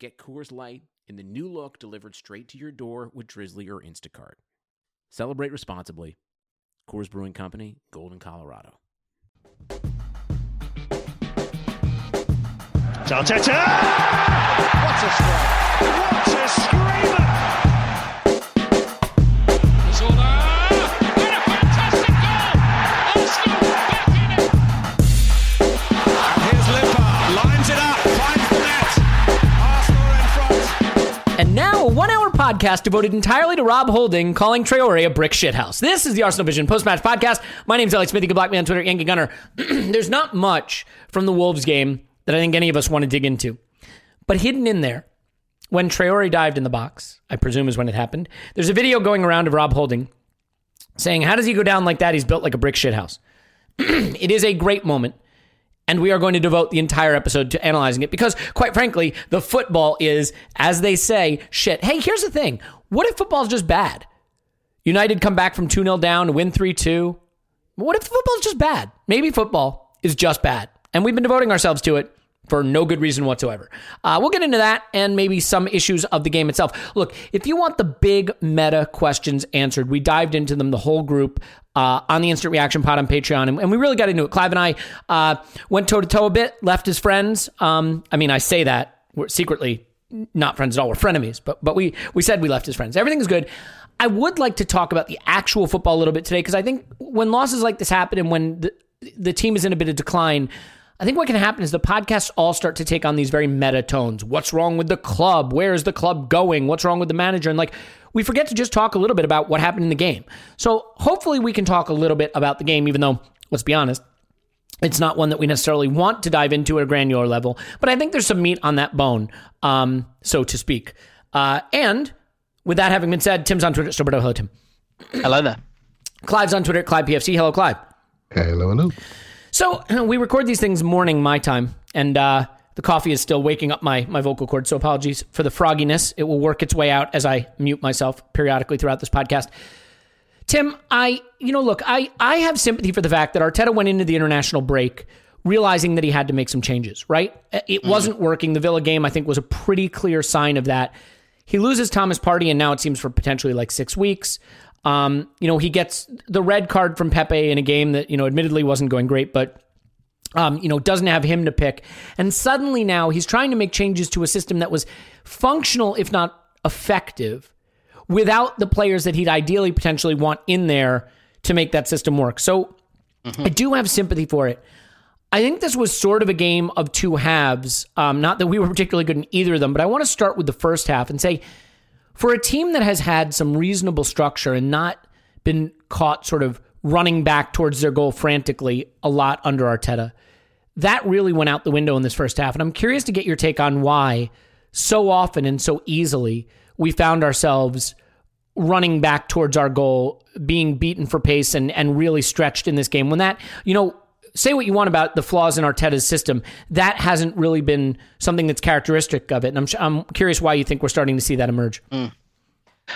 Get Coors Light in the new look delivered straight to your door with Drizly or Instacart. Celebrate responsibly. Coors Brewing Company, Golden, Colorado. Arteta! What a strike! What a screamer! Podcast devoted entirely to Rob Holding calling Traore a brick shithouse. This is the Arsenal Vision post match podcast. My name's Alex Smith. You can block me on Twitter, Yankee Gunner. There's not much from the Wolves game that I think any of us want to dig into. But hidden in there, when Traore dived in the box, I presume is when it happened, there's a video going around of Rob Holding saying, How does he go down like that? He's built like a brick shithouse. it is a great moment. And we are going to devote the entire episode to analyzing it because, quite frankly, the football is, as they say, shit. Hey, here's the thing. What if football's just bad? United come back from 2 0 down, win 3 2. What if football's just bad? Maybe football is just bad. And we've been devoting ourselves to it for no good reason whatsoever. Uh, we'll get into that and maybe some issues of the game itself. Look, if you want the big meta questions answered, we dived into them, the whole group, uh, on the Instant Reaction Pod on Patreon, and, and we really got into it. Clive and I uh, went toe to toe a bit, left as friends. Um, I mean, I say that we're secretly not friends at all. We're frenemies, but but we we said we left as friends. Everything's good. I would like to talk about the actual football a little bit today because I think when losses like this happen and when the, the team is in a bit of decline, I think what can happen is the podcasts all start to take on these very meta tones. What's wrong with the club? Where is the club going? What's wrong with the manager? And like, we forget to just talk a little bit about what happened in the game. So hopefully we can talk a little bit about the game, even though, let's be honest, it's not one that we necessarily want to dive into at a granular level. But I think there's some meat on that bone, um, so to speak. Uh, and with that having been said, Tim's on Twitter. Stillberto, hello, Tim. Hello there. Clive's on Twitter, Clive PFC. Hello, Clive. Hello, hello. So uh, we record these things morning my time, and uh, the coffee is still waking up my my vocal cords. So apologies for the frogginess. It will work its way out as I mute myself periodically throughout this podcast. Tim, I you know look, I I have sympathy for the fact that Arteta went into the international break realizing that he had to make some changes. Right, uh, it mm-hmm. wasn't working. The Villa game I think was a pretty clear sign of that. He loses Thomas Partey, and now it seems for potentially like six weeks. Um, you know, he gets the red card from Pepe in a game that, you know, admittedly wasn't going great, but, um, you know, doesn't have him to pick. And suddenly now he's trying to make changes to a system that was functional, if not effective, without the players that he'd ideally potentially want in there to make that system work. So I do have sympathy for it. I think this was sort of a game of two halves. Um, not that we were particularly good in either of them, but I want to start with the first half and say, for a team that has had some reasonable structure and not been caught sort of running back towards their goal frantically a lot under Arteta, that really went out the window in this first half. And I'm curious to get your take on why so often and so easily we found ourselves running back towards our goal, being beaten for pace and, and really stretched in this game. When that, you know, say what you want about the flaws in Arteta's system, that hasn't really been something that's characteristic of it. And I'm, I'm curious why you think we're starting to see that emerge.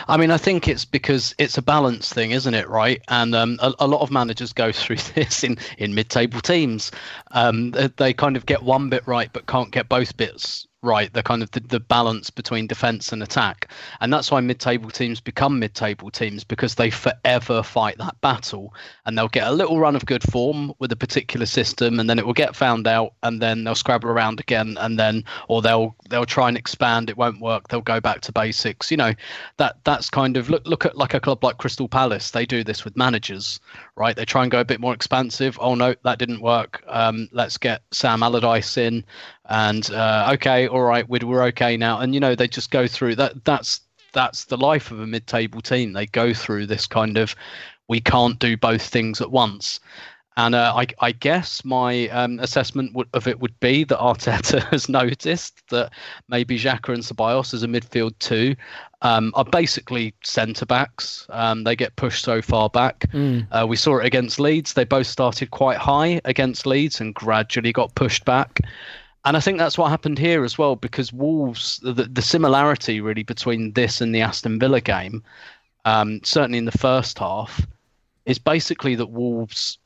I mean, I think it's because it's a balance thing, isn't it? Right, and um, a, a lot of managers go through this in in mid-table teams. Um, they, they kind of get one bit right, but can't get both bits right the kind of the, the balance between defense and attack. And that's why mid-table teams become mid-table teams because they forever fight that battle and they'll get a little run of good form with a particular system and then it will get found out and then they'll scrabble around again and then or they'll they'll try and expand it won't work they'll go back to basics. You know that that's kind of look look at like a club like Crystal Palace. They do this with managers right? They try and go a bit more expansive. Oh no that didn't work. Um, let's get Sam Allardyce in and uh, okay, all right, we're, we're okay now. And you know, they just go through that. That's that's the life of a mid-table team. They go through this kind of we can't do both things at once. And uh, I, I, guess my um, assessment would, of it would be that Arteta has noticed that maybe Xhaka and Ceballos as a midfield two um, are basically centre backs. Um, they get pushed so far back. Mm. Uh, we saw it against Leeds. They both started quite high against Leeds and gradually got pushed back. And I think that's what happened here as well, because Wolves, the, the similarity really between this and the Aston Villa game, um, certainly in the first half, is basically that Wolves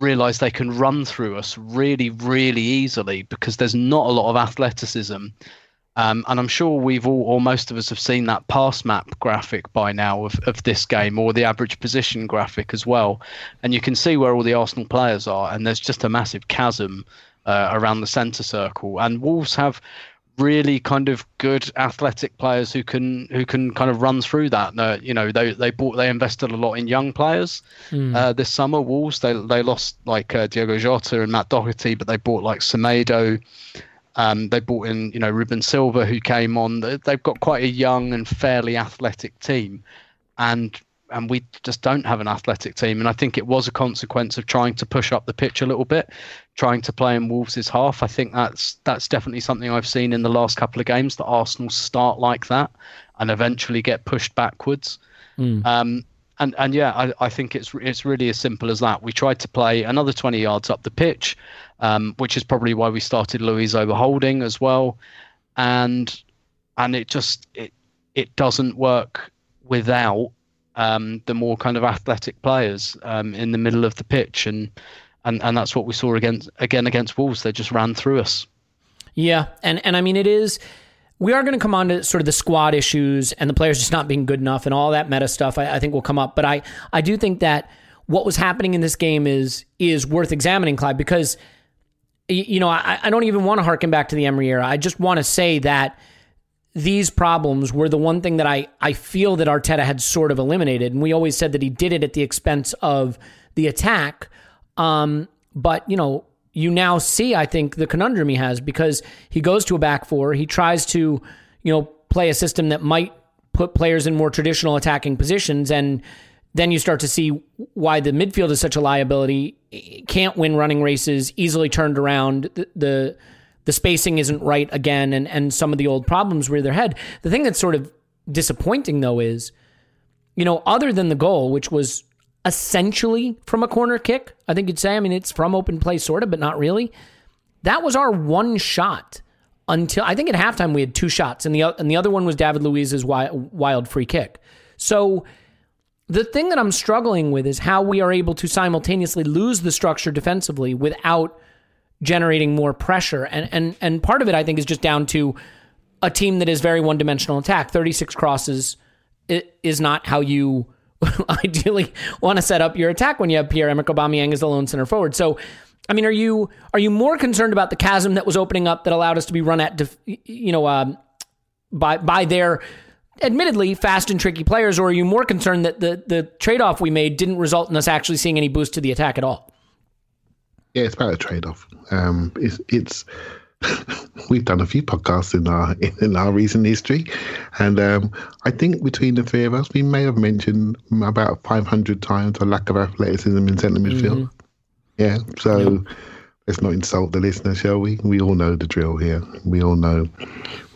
realise they can run through us really, really easily because there's not a lot of athleticism. Um, and I'm sure we've all, or most of us, have seen that pass map graphic by now of, of this game, or the average position graphic as well. And you can see where all the Arsenal players are, and there's just a massive chasm uh, around the centre circle. And Wolves have really kind of good athletic players who can who can kind of run through that. Uh, you know, they they bought they invested a lot in young players mm. uh, this summer. Wolves they they lost like uh, Diogo Jota and Matt Doherty, but they bought like Semedo. Um, they brought in you know Ruben Silva who came on. They've got quite a young and fairly athletic team, and and we just don't have an athletic team. And I think it was a consequence of trying to push up the pitch a little bit, trying to play in Wolves' half. I think that's that's definitely something I've seen in the last couple of games that Arsenal start like that and eventually get pushed backwards. Mm. Um, and and yeah, I, I think it's it's really as simple as that. We tried to play another 20 yards up the pitch, um, which is probably why we started Luiz over Holding as well, and and it just it it doesn't work without um, the more kind of athletic players um, in the middle of the pitch, and and and that's what we saw against again against Wolves. They just ran through us. Yeah, and and I mean it is. We are going to come on to sort of the squad issues and the players just not being good enough and all that meta stuff. I, I think will come up, but I I do think that what was happening in this game is is worth examining, Clive, because you know I, I don't even want to harken back to the Emery era. I just want to say that these problems were the one thing that I, I feel that Arteta had sort of eliminated. And we always said that he did it at the expense of the attack. Um, but, you know, you now see, I think, the conundrum he has because he goes to a back four. He tries to, you know, play a system that might put players in more traditional attacking positions. And then you start to see why the midfield is such a liability. Can't win running races, easily turned around. The, the the spacing isn't right again, and and some of the old problems rear their head. The thing that's sort of disappointing though is, you know, other than the goal, which was essentially from a corner kick, I think you'd say. I mean, it's from open play, sort of, but not really. That was our one shot until I think at halftime we had two shots, and the and the other one was David Luiz's wild free kick. So the thing that I'm struggling with is how we are able to simultaneously lose the structure defensively without generating more pressure. And and and part of it I think is just down to a team that is very one dimensional attack. 36 crosses is not how you ideally want to set up your attack when you have Pierre Emerick Aubameyang as the lone center forward. So I mean, are you are you more concerned about the chasm that was opening up that allowed us to be run at, you know, um, by by their admittedly fast and tricky players, or are you more concerned that the the trade off we made didn't result in us actually seeing any boost to the attack at all? Yeah, it's about a trade off. Um, it's it's we've done a few podcasts in our in our recent history, and um, I think between the three of us, we may have mentioned about five hundred times a lack of athleticism in centre midfield. Mm-hmm. Yeah, so let's not insult the listener, shall we? We all know the drill here. We all know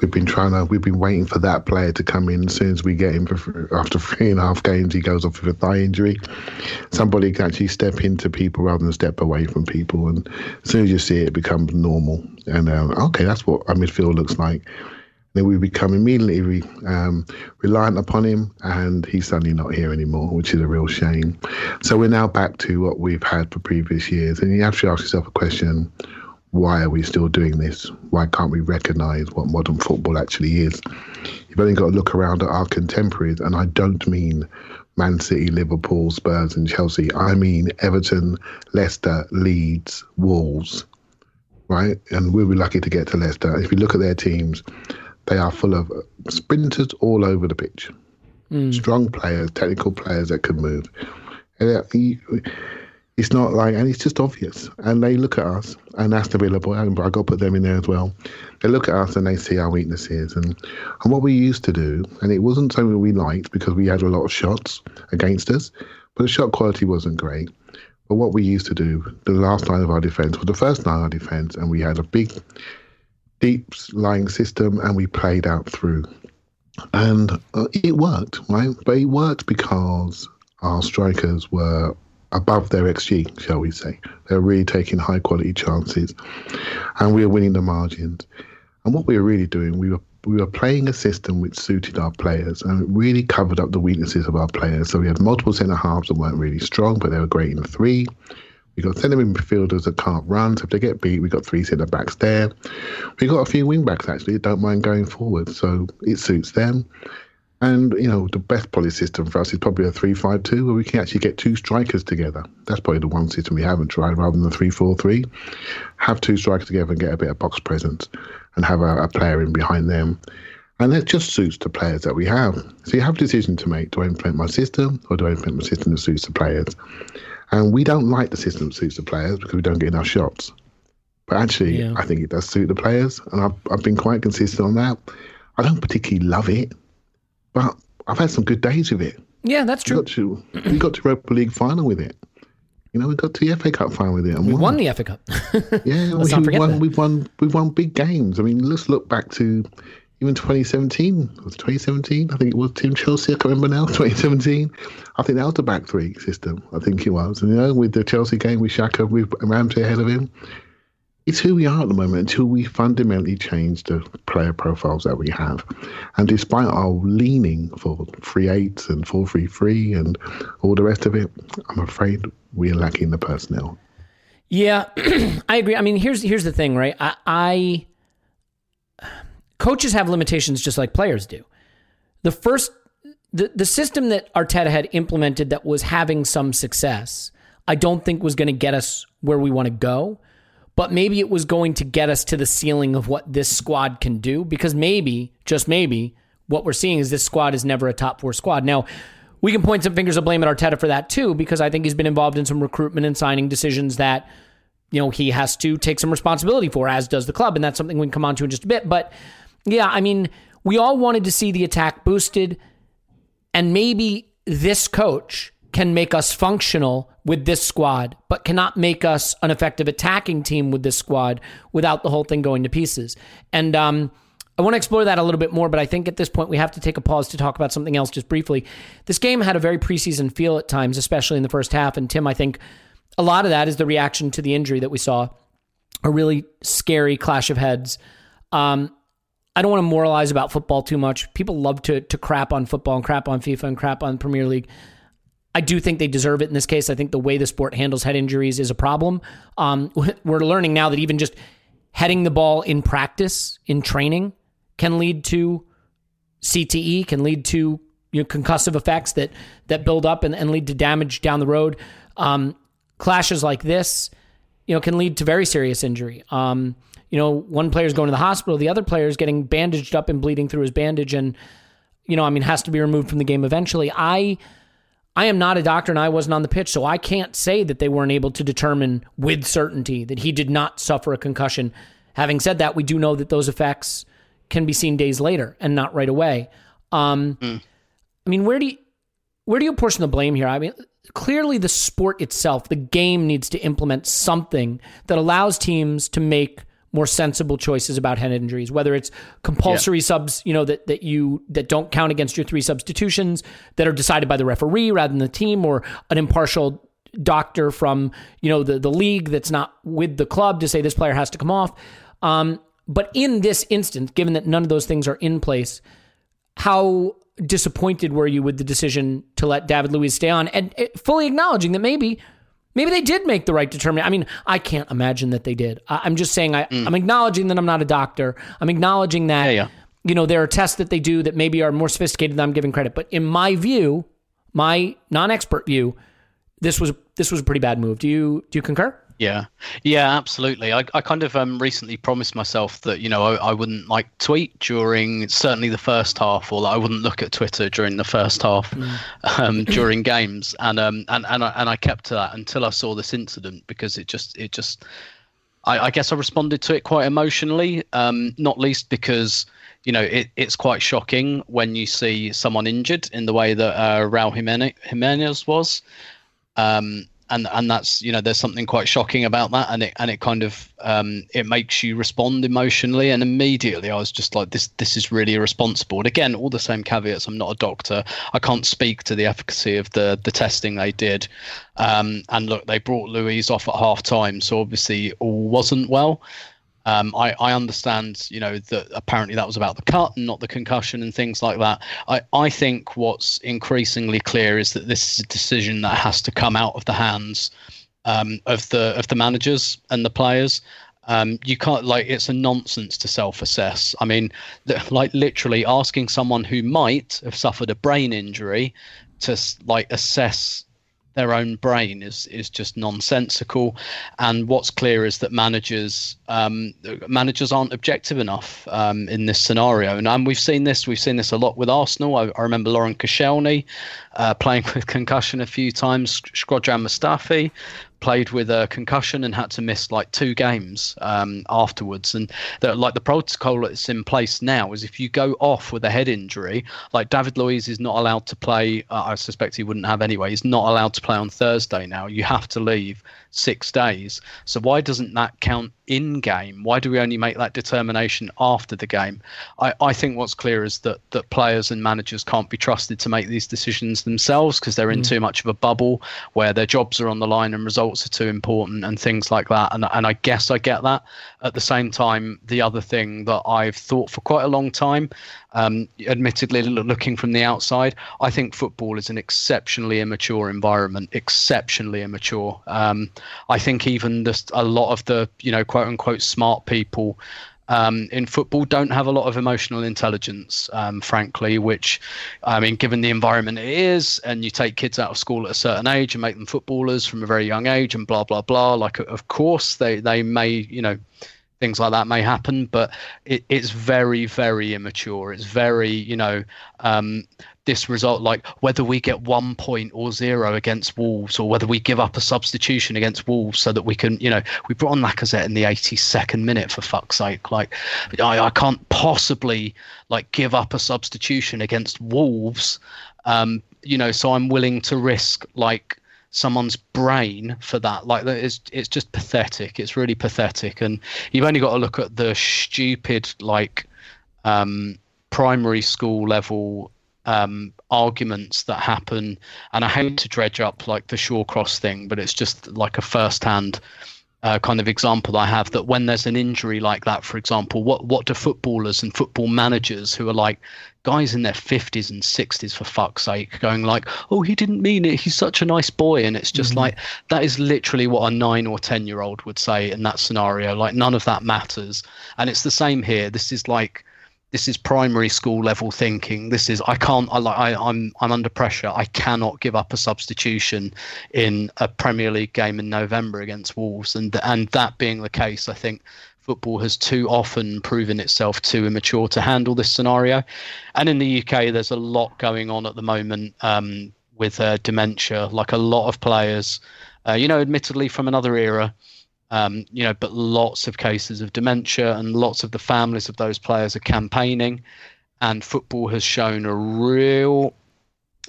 we've been trying to, we've been waiting for that player to come in. As soon as we get him for, after three and a half games, he goes off with a thigh injury. Somebody can actually step into people rather than step away from people. And as soon as you see it, it becomes normal. And um, okay, that's what our midfield looks like then we become immediately um, reliant upon him, and he's suddenly not here anymore, which is a real shame. So we're now back to what we've had for previous years, and you have to ask yourself a question: why are we still doing this? Why can't we recognise what modern football actually is? You've only got to look around at our contemporaries, and I don't mean Man City, Liverpool, Spurs, and Chelsea. I mean Everton, Leicester, Leeds, Wolves, right? And we'll be lucky to get to Leicester. If you look at their teams, they are full of sprinters all over the pitch, strong players, technical players that can move. And, uh, it's not like, and it's just obvious. And they look at us, and Aston Villa, boy, I've got to put them in there as well. They look at us and they see our weaknesses and, and what we used to do. And it wasn't something we liked because we had a lot of shots against us, but the shot quality wasn't great. But what we used to do, the last line of our defence was the first line of our defence, and we had a big, deep lying system, and we played out through. And uh, it worked, right? But it worked because our strikers were above their XG, shall we say. They were really taking high quality chances, and we were winning the margins. And what we were really doing, we were we were playing a system which suited our players and it really covered up the weaknesses of our players. So we had multiple centre halves that weren't really strong, but they were great in three. We got centre midfielders that can't run, so if they get beat, we've got three centre backs there. We've got a few wing backs actually that don't mind going forward, so it suits them. And you know, the best probably system for us is probably a three-five-two, where we can actually get two strikers together. That's probably the one system we haven't tried, rather than the three-four-three. Have two strikers together and get a bit of box presence, and have a, a player in behind them. And that just suits the players that we have. So you have a decision to make: do I implement my system, or do I implement my system that suits the players? And we don't like the system suits the players because we don't get enough shots. But actually, Yeah. I think it does suit the players, and I've, I've been quite consistent on that. I don't particularly love it, but I've had some good days with it. Yeah, that's We true. got to we got to Europa League final with it. You know, we got to the FA Cup final with it. And We won the FA Cup. Yeah, we, have won. that. We've won. We've won big games. I mean, let's look back to even 2017. Was it 2017? I think it was Team Chelsea. I can't remember now. 2017. I think that was the back three system. I think it was. And you know, with the Chelsea game with Xhaka, with Ramsey ahead of him. It's who we are at the moment until we fundamentally change the player profiles that we have. And despite our leaning for 3 8 and four three three and all the rest of it, I'm afraid we're lacking the personnel. Yeah, I agree. I mean, here's here's the thing, right? I, I coaches have limitations just like players do. The first the the system that Arteta had implemented that was having some success, I don't think was going to get us where we want to go, but maybe it was going to get us to the ceiling of what this squad can do because maybe, just maybe, what we're seeing is this squad is never a top 4 squad. Now, we can point some fingers of blame at Arteta for that too because I think he's been involved in some recruitment and signing decisions that you know he has to take some responsibility for as does the club and that's something we can come on to in just a bit but yeah i mean we all wanted to see the attack boosted and maybe this coach can make us functional with this squad but cannot make us an effective attacking team with this squad without the whole thing going to pieces and um I want to explore that a little bit more, but I think at this point we have to take a pause to talk about something else just briefly. This game had a very preseason feel at times, especially in the first half. And Tim, I think a lot of that is the reaction to the injury that we saw a really scary clash of heads. Um, I don't want to moralize about football too much. People love to to crap on football and crap on FIFA and crap on Premier League. I do think they deserve it in this case. I think the way the sport handles head injuries is a problem. Um, we're learning now that even just heading the ball in practice, in training, can lead to CTE, can lead to you know, concussive effects that that build up and, and lead to damage down the road. Um, clashes like this, you know, can lead to very serious injury. Um, you know, one player's going to the hospital, the other player is getting bandaged up and bleeding through his bandage, and you know, I mean, has to be removed from the game eventually. I I am not a doctor and I wasn't on the pitch, so I can't say that they weren't able to determine with certainty that he did not suffer a concussion. Having said that, we do know that those effects can be seen days later and not right away. Um, I mean, where do you where do you portion the blame here? I mean, clearly the sport itself, the game needs to implement something that allows teams to make more sensible choices about head injuries, whether it's compulsory subs, you know, that, that you that don't count against your three substitutions that are decided by the referee rather than the team, or an impartial doctor from, you know, the, the league that's not with the club to say this player has to come off. Um, but in this instance, given that none of those things are in place, how disappointed were you with the decision to let David Luiz stay on and uh, fully acknowledging that maybe Maybe they did make the right determination. I mean, I can't imagine that they did. I, am just saying, I, I'm acknowledging that I'm not a doctor. I'm acknowledging that, Yeah, yeah. you know, there are tests that they do that maybe are more sophisticated than I'm giving credit. But in my view, my non-expert view, this was this was a pretty bad move. Do you do you concur? Yeah, yeah, absolutely. I, I kind of um, recently promised myself that you know I, I wouldn't like tweet during certainly the first half, or that I wouldn't look at Twitter during the first half um, during games, and um and and I, and I kept to that until I saw this incident because it just it just I, I guess I responded to it quite emotionally, um, not least because you know it, it's quite shocking when you see someone injured in the way that uh, Raul Jimenez, Jimenez was. Um, and and that's you know there's something quite shocking about that and it and it kind of um, it makes you respond emotionally and immediately. I was just like this this is really irresponsible. And again all the same caveats I'm not a doctor. I can't speak to the efficacy of the the testing they did. Um, and look they brought Luiz off at half time so obviously all wasn't well um, I, I understand, you know, that apparently that was about the cut and not the concussion and things like that. I, I think what's increasingly clear is that this is a decision that has to come out of the hands um, of the of the managers and the players. Um, you can't like it's a nonsense to self-assess. I mean, like literally asking someone who might have suffered a brain injury to like assess their own brain is is just nonsensical. And what's clear is that managers um, managers aren't objective enough um, in this scenario. And, and we've seen this we've seen this a lot with Arsenal. I, I remember Laurent Koscielny uh, playing with concussion a few times. Shkodran Mustafi played with a concussion and had to miss like two games um, afterwards. And like the protocol that's in place now is if you go off with a head injury, like David Luiz is not allowed to play. Uh, I suspect he wouldn't have anyway. He's not allowed to play on Thursday now. You have to leave six days. So why doesn't that count in game? Why do we only make that determination after the game? I, I think what's clear is that that players and managers can't be trusted to make these decisions themselves because they're in mm. too much of a bubble where their jobs are on the line and results are too important and things like that. And and I guess I get that. At the same time, the other thing that I've thought for quite a long time, um, admittedly looking from the outside, I think football is an exceptionally immature environment, exceptionally immature. Um, I think even just a lot of the you know quote unquote smart people um, in football don't have a lot of emotional intelligence, um, frankly. Which, I mean, given the environment it is, and you take kids out of school at a certain age and make them footballers from a very young age, and blah blah blah. Like, of course, they they may you know things like that may happen, but it, it's very, very immature. It's very, you know, um, this result, like whether we get one point or zero against Wolves, or whether we give up a substitution against Wolves so that we can, you know, we brought on Lacazette in the 82nd minute for fuck's sake. Like, I, I can't possibly like give up a substitution against Wolves. Um, you know, so I'm willing to risk like someone's brain for that. Like it's it's just pathetic. It's really pathetic. And you've only got to look at the stupid like um primary school level um arguments that happen. And i hate to dredge up like the shawcross thing but it's just like a first hand uh, kind of example I have that when there's an injury like that, for example, what what do footballers and football managers who are like guys in their 50s and 60s for fuck's sake going like oh he didn't mean it. He's such a nice boy. And it's just like that is literally what a 9 or 10 year old would say in that scenario. Like none of that matters. And it's the same here. This is like this is primary school level thinking. This is i can't I, like i'm i'm under pressure. I cannot give up a substitution in a premier league game in november against wolves. And and that being the case i think football has too often proven itself too immature to handle this scenario. And in the uk there's a lot going on at the moment um, with uh, dementia like a lot of players uh, you know admittedly from another era um, you know, but lots of cases of dementia and lots of the families of those players are campaigning, and football has shown a real,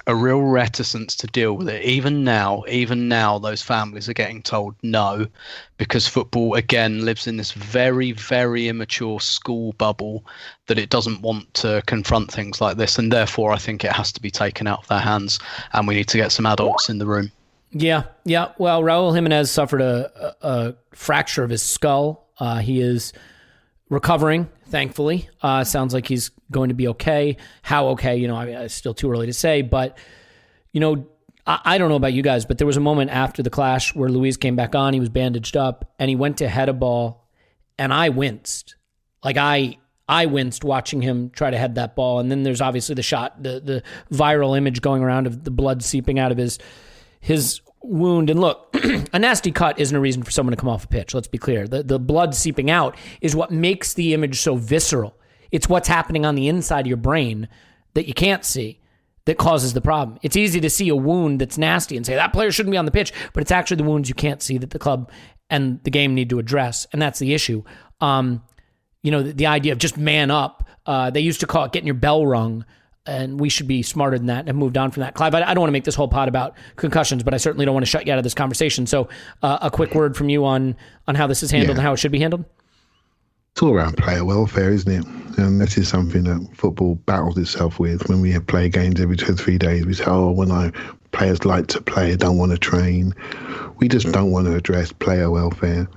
a real reticence to deal with it. Even now, even now, those families are getting told no, because football again lives in this very, very immature school bubble that it doesn't want to confront things like this, and therefore I think it has to be taken out of their hands, and we need to get some adults in the room. Yeah, yeah. Well, Raul Jimenez suffered a, a, fracture of his skull. Uh, he is recovering, thankfully. Uh, sounds like he's going to be okay. How okay? You know, I mean, it's still too early to say. But you know, I, I don't know about you guys, but there was a moment after the clash where Luiz came back on. He was bandaged up and he went to head a ball, and I winced. Like I, I winced watching him try to head that ball. And then there's obviously the shot, the the viral image going around of the blood seeping out of his his wound. And look, a nasty cut isn't a reason for someone to come off a pitch. Let's be clear. The the blood seeping out is what makes the image so visceral. It's what's happening on the inside of your brain that you can't see that causes the problem. It's easy to see a wound that's nasty and say that player shouldn't be on the pitch, but it's actually the wounds you can't see that the club and the game need to address, and that's the issue. Um, you know, the, the, idea of just man up. Uh, they used to call it getting your bell rung, and we should be smarter than that and moved on from that. Clive, I, I don't want to make this whole pod about concussions, but I certainly don't want to shut you out of this conversation. So, uh, a quick word from you on on how this is handled yeah. and how it should be handled it's all around player welfare, isn't it? And this is something that football battles itself with. When we have play games every two or three days, we say, "Oh, when I players like to play, don't want to train." We just don't want to address player welfare.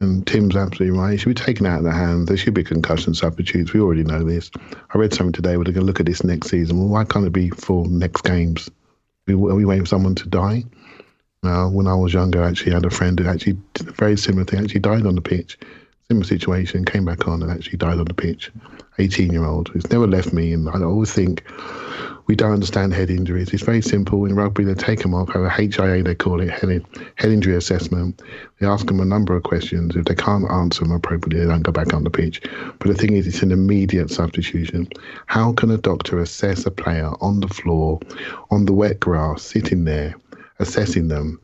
And Tim's absolutely right. It should be taken out of the hands. There should be concussion substitutes. We already know this. I read something today where they're going to look at this next season. Well, why can't it be for next games? Are we waiting for someone to die? Uh, when I was younger, I actually had a friend who actually did a very similar thing, actually died on the pitch similar situation, came back on and actually died on the pitch. 18 year old who's never left me. And I always think we don't understand head injuries. It's very simple. In rugby, they take them off, have a HIA, they call it, head, head injury assessment. They ask them a number of questions. If they can't answer them appropriately, they don't go back on the pitch. But the thing is, it's an immediate substitution. How can a doctor assess a player on the floor, on the wet grass, sitting there, assessing them?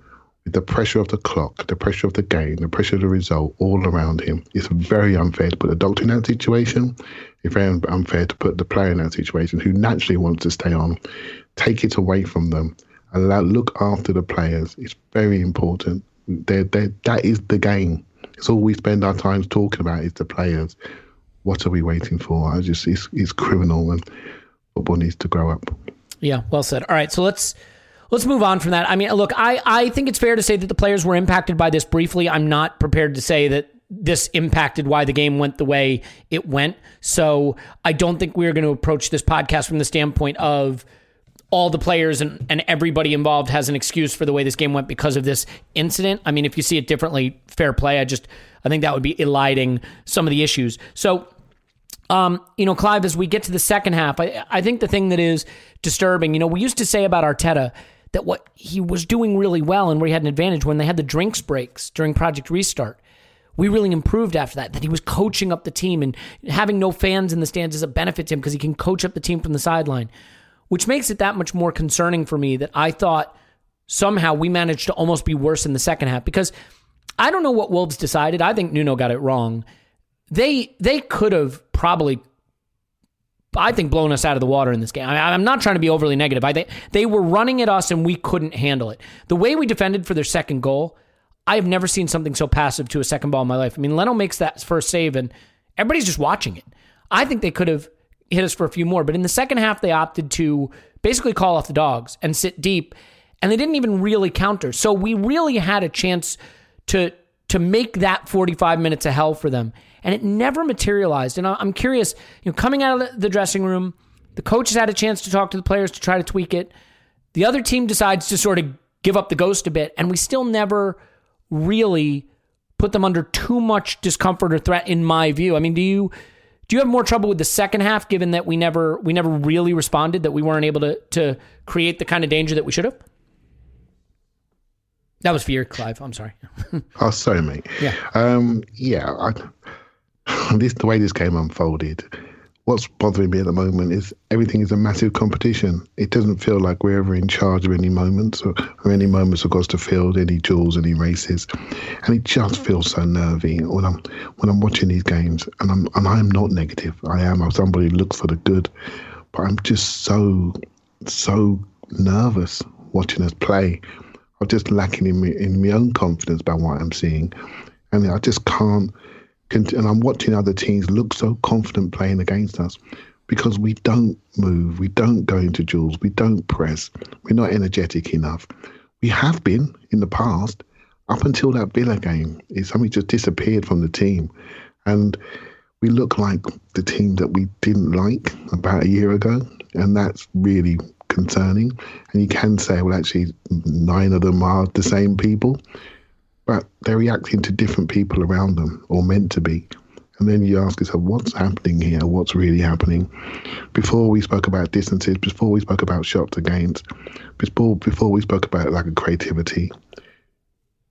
The pressure of the clock, the pressure of the game, the pressure of the result all around him. It's very unfair to put the doctor in that situation. It's very unfair to put the player in that situation who naturally wants to stay on. Take it away from them. Allow, look after the players. It's very important. They're, they're, that is the game. It's all we spend our time talking about is the players. What are we waiting for? I just it's, it's criminal and football needs to grow up. Yeah, well said. All right, so let's let's move on from that. I mean, look, I, I think it's fair to say that the players were impacted by this briefly. I'm not prepared to say that this impacted why the game went the way it went. So I don't think we're going to approach this podcast from the standpoint of all the players and, and everybody involved has an excuse for the way this game went because of this incident. I mean, if you see it differently, fair play. I just I think that would be eliding some of the issues. So um, you know, Clive, as we get to the second half, I, I think the thing that is disturbing, you know, we used to say about Arteta that what he was doing really well and where he had an advantage when they had the drinks breaks during Project Restart. We really improved after that, that he was coaching up the team and having no fans in the stands is a benefit to him because he can coach up the team from the sideline, which makes it that much more concerning for me that I thought somehow we managed to almost be worse in the second half because I don't know what Wolves decided. I think Nuno got it wrong. They they could have probably I think, blown us out of the water in this game. I, am not trying to be overly negative. I think they were running at us and we couldn't handle it. The way we defended for their second goal, I have never seen something so passive to a second ball in my life. I mean, Leno makes that first save and everybody's just watching it. I think they could have hit us for a few more, but in the second half, they opted to basically call off the dogs and sit deep, and they didn't even really counter. So we really had a chance to to make that 45 minutes a hell for them and it never materialized. And I'm curious, you know, coming out of the dressing room, the coach has had a chance to talk to the players to try to tweak it. The other team decides to sort of give up the ghost a bit, and we still never really put them under too much discomfort or threat, in my view. I mean, do you do you have more trouble with the second half, given that we never we never really responded, that we weren't able to to create the kind of danger that we should have? That was for you, Clive. I'm sorry. oh, sorry, mate. Yeah. Um, yeah. I, this the way this game unfolded. What's bothering me at the moment is everything is a massive competition. It doesn't feel like we're ever in charge of any moments or, or any moments across the field, any duels, any races, and it just feels so nervy when I'm when I'm watching these games. And I'm and I am not negative. I am. I'm somebody who looks for the good, but I'm just so so nervous watching us play. I'm just lacking in me in my own confidence about what I'm seeing, and I just can't and I'm watching other teams look so confident playing against us because we don't move, we don't go into duels, we don't press, we're not energetic enough. We have been in the past up until that Villa game. It's something just disappeared from the team, and we look like the team that we didn't like about a year ago, and that's really concerning. And you can say, well, actually, nine of them are the same people, but they're reacting to different people around them, or meant to be. And then you ask yourself, what's happening here? What's really happening? Before we spoke about distances, before we spoke about shots against, before before we spoke about of creativity,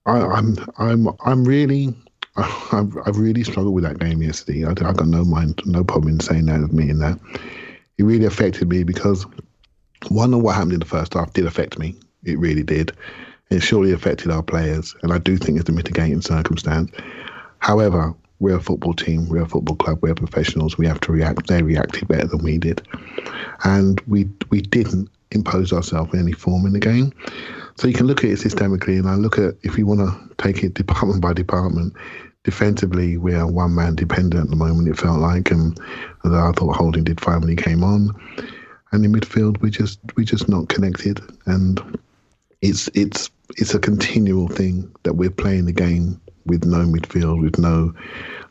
I, I'm I'm I'm really I've, I've really struggled with that game yesterday. I, I got no mind, no problem in saying that of me in that. It really affected me because one of what happened in the first half did affect me. It really did. It surely affected our players, and I do think it's a mitigating circumstance. However, we're a football team, we're a football club, we're professionals. We have to react. They reacted better than we did, and we we didn't impose ourselves in any form in the game. So you can look at it systemically, and I look at if you want to take it department by department. Defensively, we are one man dependent at the moment. It felt like, and, I thought Holding did fine when he came on. And in midfield, we just we just not connected, and it's it's it's a continual thing that we're playing the game with no midfield, with no.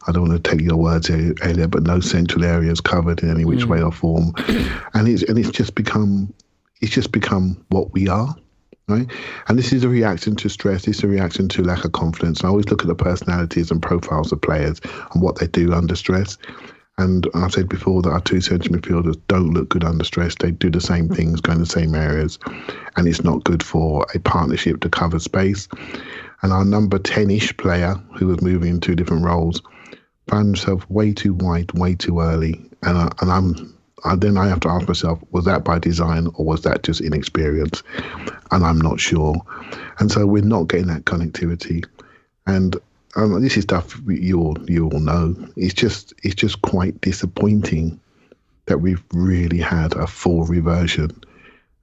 I don't want to take your words, Elliot, but no central areas covered in any which mm. way or form, and it's and it's just become it's just become what we are right? And this is a reaction to stress. This is a reaction to lack of confidence. I always look at the personalities and profiles of players and what they do under stress. And I've said before that our two central midfielders don't look good under stress. They do the same things, go in the same areas, and it's not good for a partnership to cover space. And our number 10 ish player, who was moving in two different roles, found himself way too wide, way too early. And, I, and I'm then I have to ask myself, was that by design or was that just inexperience? And I'm not sure. And so we're not getting that connectivity. And um, this is stuff you all you all know. It's just it's just quite disappointing that we've really had a full reversion.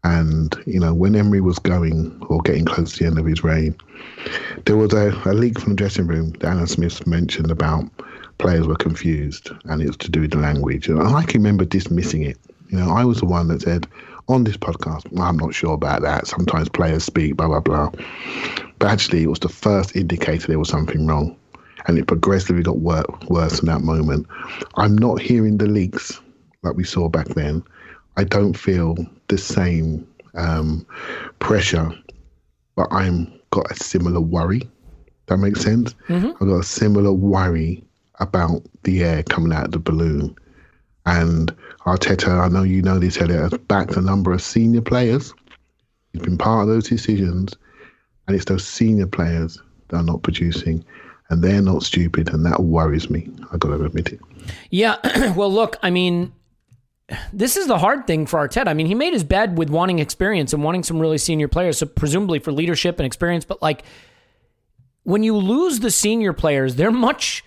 And you know, when Emery was going or getting close to the end of his reign, there was a, a leak from the dressing room that Alan Smith mentioned about players were confused and it was to do with the language. And I can remember dismissing it. You know, I was the one that said on this podcast, well, I'm not sure about that. Sometimes players speak, blah, blah, blah. But actually, it was the first indicator there was something wrong. And it progressively got wor- worse in that moment. I'm not hearing the leaks like we saw back then. I don't feel the same um, pressure, but I'm got a similar worry. That makes sense. I've got a similar worry about the air coming out of the balloon. And Arteta, I know you know this, Elliot, has backed a number of senior players. He's been part of those decisions, and it's those senior players that are not producing, and they're not stupid, and that worries me. I've got to admit it. Yeah. well, look, I mean, this is the hard thing for Arteta. I mean, he made his bed with wanting experience and wanting some really senior players, so presumably for leadership and experience. But like, when you lose the senior players, they're much,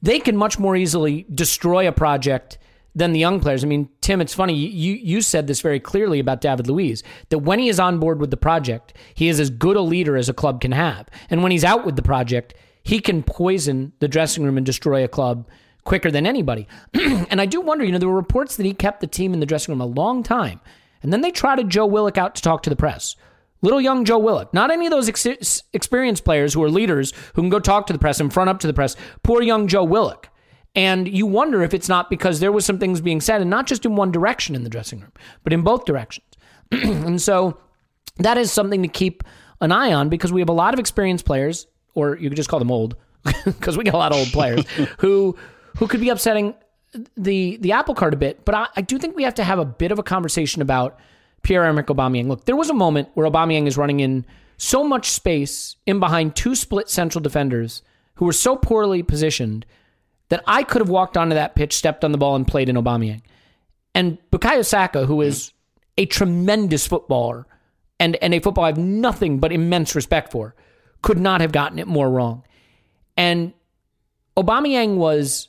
they can much more easily destroy a project than the young players. I mean, Tim, it's funny. You you said this very clearly about David Luiz that when he is on board with the project, he is as good a leader as a club can have, and when he's out with the project, he can poison the dressing room and destroy a club quicker than anybody. and I do wonder, you know, there were reports that he kept the team in the dressing room a long time, and then they trotted Joe Willock out to talk to the press. Little young Joe Willock, not any of those ex- experienced players who are leaders who can go talk to the press and front up to the press. Poor young Joe Willock. And you wonder if it's not because there was some things being said, and not just in one direction in the dressing room, but in both directions. and so that is something to keep an eye on because we have a lot of experienced players, or you could just call them old, because we get a lot of old players who who could be upsetting the the apple cart a bit. But I, I do think we have to have a bit of a conversation about Pierre Emerick Aubameyang. Look, there was a moment where Aubameyang is running in so much space in behind two split central defenders who were so poorly positioned that I could have walked onto that pitch, stepped on the ball, and played in Aubameyang. And Bukayo Saka, who is a tremendous footballer and, and a football I have nothing but immense respect for, could not have gotten it more wrong. And Aubameyang was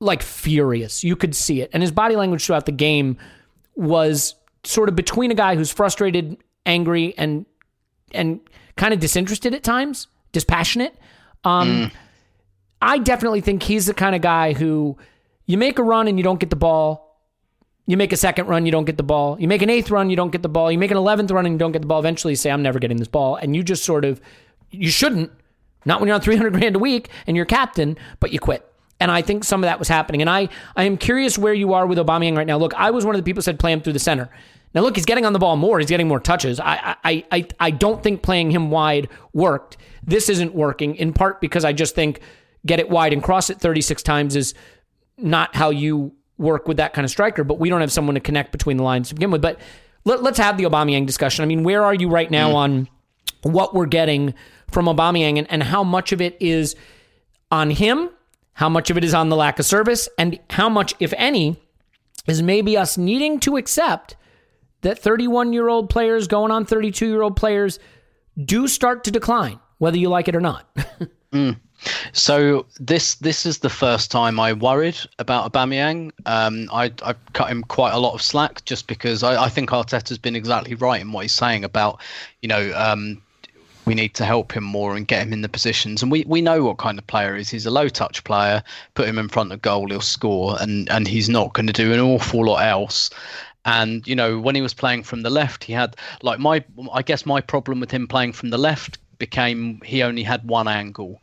like furious. You could see it. And his body language throughout the game was sort of between a guy who's frustrated, angry, and and kind of disinterested at times, dispassionate. Um, I definitely think he's the kind of guy who you make a run and you don't get the ball. You make a second run, you don't get the ball. You make an eighth run, you don't get the ball. You make an eleventh run and you don't get the ball. Eventually, you say, "I'm never getting this ball," and you just sort of, you shouldn't. Not when you're on 300 grand a week and you're captain, but you quit. And I think some of that was happening. And I, I am curious where you are with Aubameyang right now. Look, I was one of the people who said play him through the center. Now look, he's getting on the ball more. He's getting more touches. I I I I don't think playing him wide worked. This isn't working in part because I just think get it wide and cross it 36 times is not how you work with that kind of striker. But we don't have someone to connect between the lines to begin with. But let, us have the Aubameyang discussion. I mean, where are you right now mm. on what we're getting from Aubameyang and, and how much of it is on him, how much of it is on the lack of service, and how much, if any, is maybe us needing to accept that 31 year old players going on 32 year old players do start to decline, whether you like it or not. mm. So this this is the first time I worried about Aubameyang. Um, I I cut him quite a lot of slack just because I, I think Arteta's been exactly right in what he's saying about you know um, we need to help him more and get him in the positions. And we, we know what kind of player is. He's a low touch player. Put him in front of goal, he'll score, and and he's not going to do an awful lot else. And you know when he was playing from the left, he had like my I guess my problem with him playing from the left became he only had one angle.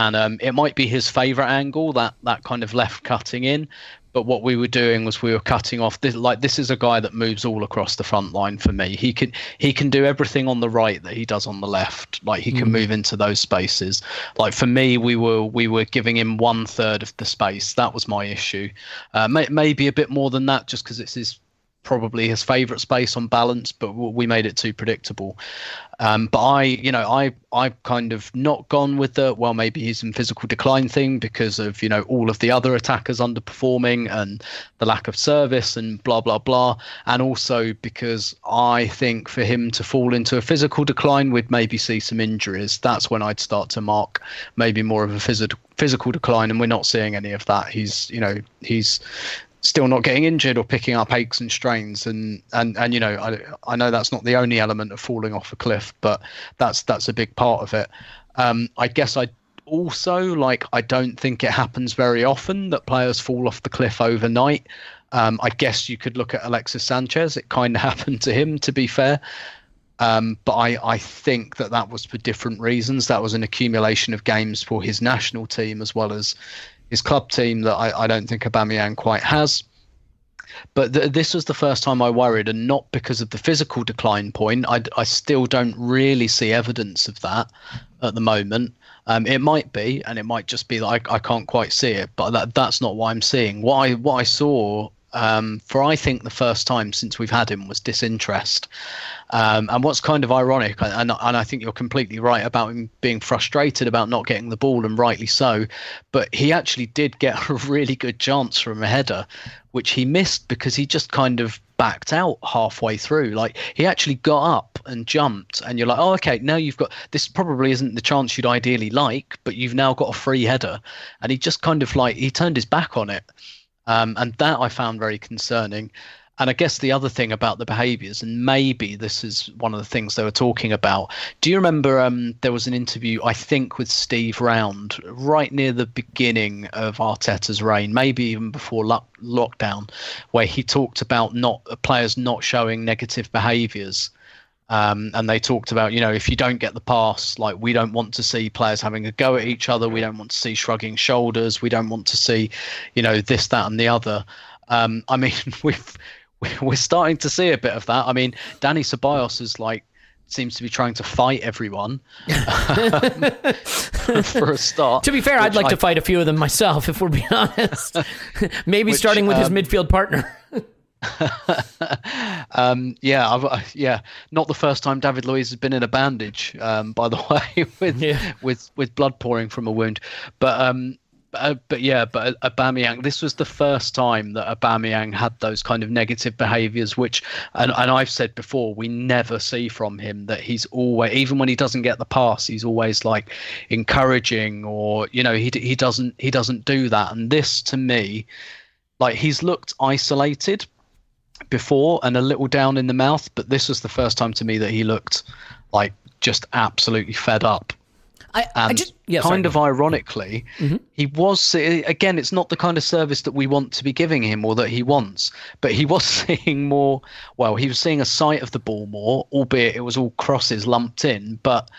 And um, it might be his favourite angle, that that kind of left cutting in, but what we were doing was we were cutting off this like this is a guy that moves all across the front line for me. He can he can do everything on the right that he does on the left. Like he can mm. move into those spaces. Like for me we were we were giving him one third of the space. That was my issue. Uh, may, maybe a bit more than that just because it's his probably his favourite space on balance, but we made it too predictable. Um, but I, you know, I I've kind of not gone with the well, maybe he's in physical decline thing because of you know all of the other attackers underperforming and the lack of service and blah blah blah, and also because I think for him to fall into a physical decline, we'd maybe see some injuries. That's when I'd start to mark maybe more of a physical physical decline, and we're not seeing any of that. He's you know he's still not getting injured or picking up aches and strains. And and and you know I, I know that's not the only element of falling off a cliff but that's that's a big part of it. Um, I guess I also like I don't think it happens very often that players fall off the cliff overnight. Um, I guess you could look at Alexis Sanchez. It kind of happened to him to be fair. Um, but I, I think that that was for different reasons. That was an accumulation of games for his national team as well as his club team that I, I don't think Aubameyang quite has. But th- this was the first time I worried, and not because of the physical decline point. I, I still don't really see evidence of that at the moment. Um, it might be, and it might just be that I, I can't quite see it, but that, that's not what I'm seeing. What I what I saw um, for I think the first time since we've had him was disinterest. Um, and what's kind of ironic, and, and I think you're completely right about him being frustrated about not getting the ball, and rightly so, but he actually did get a really good chance from a header, which he missed because he just kind of backed out halfway through. Like he actually got up and jumped, and you're like, oh, okay, now you've got this. Probably isn't the chance you'd ideally like, but you've now got a free header, and he just kind of like he turned his back on it. Um, and that I found very concerning. And I guess the other thing about the behaviours, and maybe this is one of the things they were talking about. Do you remember um, there was an interview, I think, with Steve Round right near the beginning of Arteta's reign, maybe even before lo- lockdown, where he talked about not players not showing negative behaviours um, and they talked about, you know, if you don't get the pass, like we don't want to see players having a go at each other. We don't want to see shrugging shoulders. We don't want to see, you know, this, that, and the other. Um, I mean, we've we're starting to see a bit of that. I mean, Dani Ceballos is like seems to be trying to fight everyone um, for a start. to be fair, I'd like I, to fight a few of them myself, if we're being honest. Maybe which, starting with um, his midfield partner. um, yeah, I've, yeah, not the first time David Luiz has been in a bandage. Um, by the way, with yeah. with with blood pouring from a wound, but um, uh, but yeah, but Aubameyang, this was the first time that Aubameyang had those kind of negative behaviours, which, and, and I've said before, we never see from him that he's always, even when he doesn't get the pass, he's always like encouraging, or you know, he he doesn't he doesn't do that. And this, to me, like he's looked isolated, before and a little down in the mouth, but this was the first time to me that he looked like just absolutely fed up. I, and I just, yeah, kind sorry. of ironically, mm-hmm. he was again. It's not the kind of service that we want to be giving him or that he wants, but he was seeing more. Well, he was seeing a sight of the ball more, albeit it was all crosses lumped in. But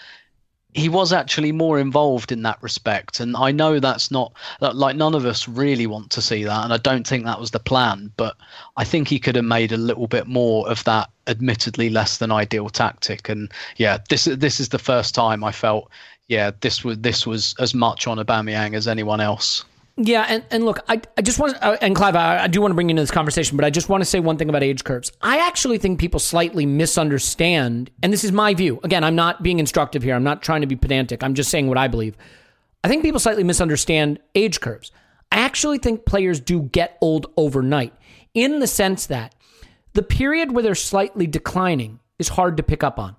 he was actually more involved in that respect. And i know that's not like none of us really want to see that and i don't think that was the plan but i think he could have made a little bit more of that admittedly less than ideal tactic. And yeah this this is the first time i felt yeah this was this was as much on Aubameyang as anyone else Yeah, and, and look, I, I just want uh, and Clive, I, I do want to bring you into this conversation, but I just want to say one thing about age curves. I actually think people slightly misunderstand, and this is my view. Again, I'm not being instructive here. I'm not trying to be pedantic. I'm just saying what I believe. I think people slightly misunderstand age curves. I actually think players do get old overnight in the sense that the period where they're slightly declining is hard to pick up on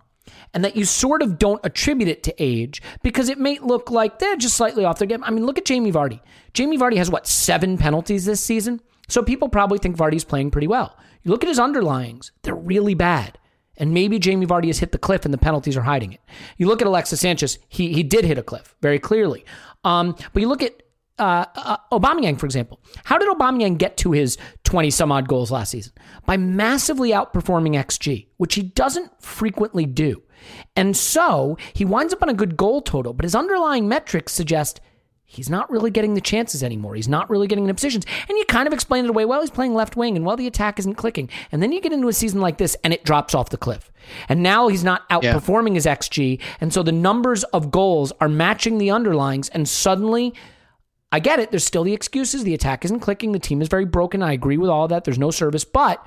and that you sort of don't attribute it to age because it may look like they're just slightly off their game. I mean, look at Jamie Vardy. Jamie Vardy has what, seven penalties this season? So people probably think Vardy's playing pretty well. You look at his underlyings, they're really bad. And maybe Jamie Vardy has hit the cliff and the penalties are hiding it. You look at Alexis Sanchez, he, he did hit a cliff very clearly. Um, but you look at uh, uh, Aubameyang, for example. How did Aubameyang get to his 20 some odd goals last season? By massively outperforming XG, which he doesn't frequently do. And so he winds up on a good goal total, but his underlying metrics suggest he's not really getting the chances anymore. He's not really getting the positions. And you kind of explain it away. Well, he's playing left wing, and well, the attack isn't clicking. And then you get into a season like this, and it drops off the cliff. And now he's not outperforming his XG. And so the numbers of goals are matching the underlyings, and suddenly. I get it. There's still the excuses. The attack isn't clicking. The team is very broken. I agree with all that. There's no service, but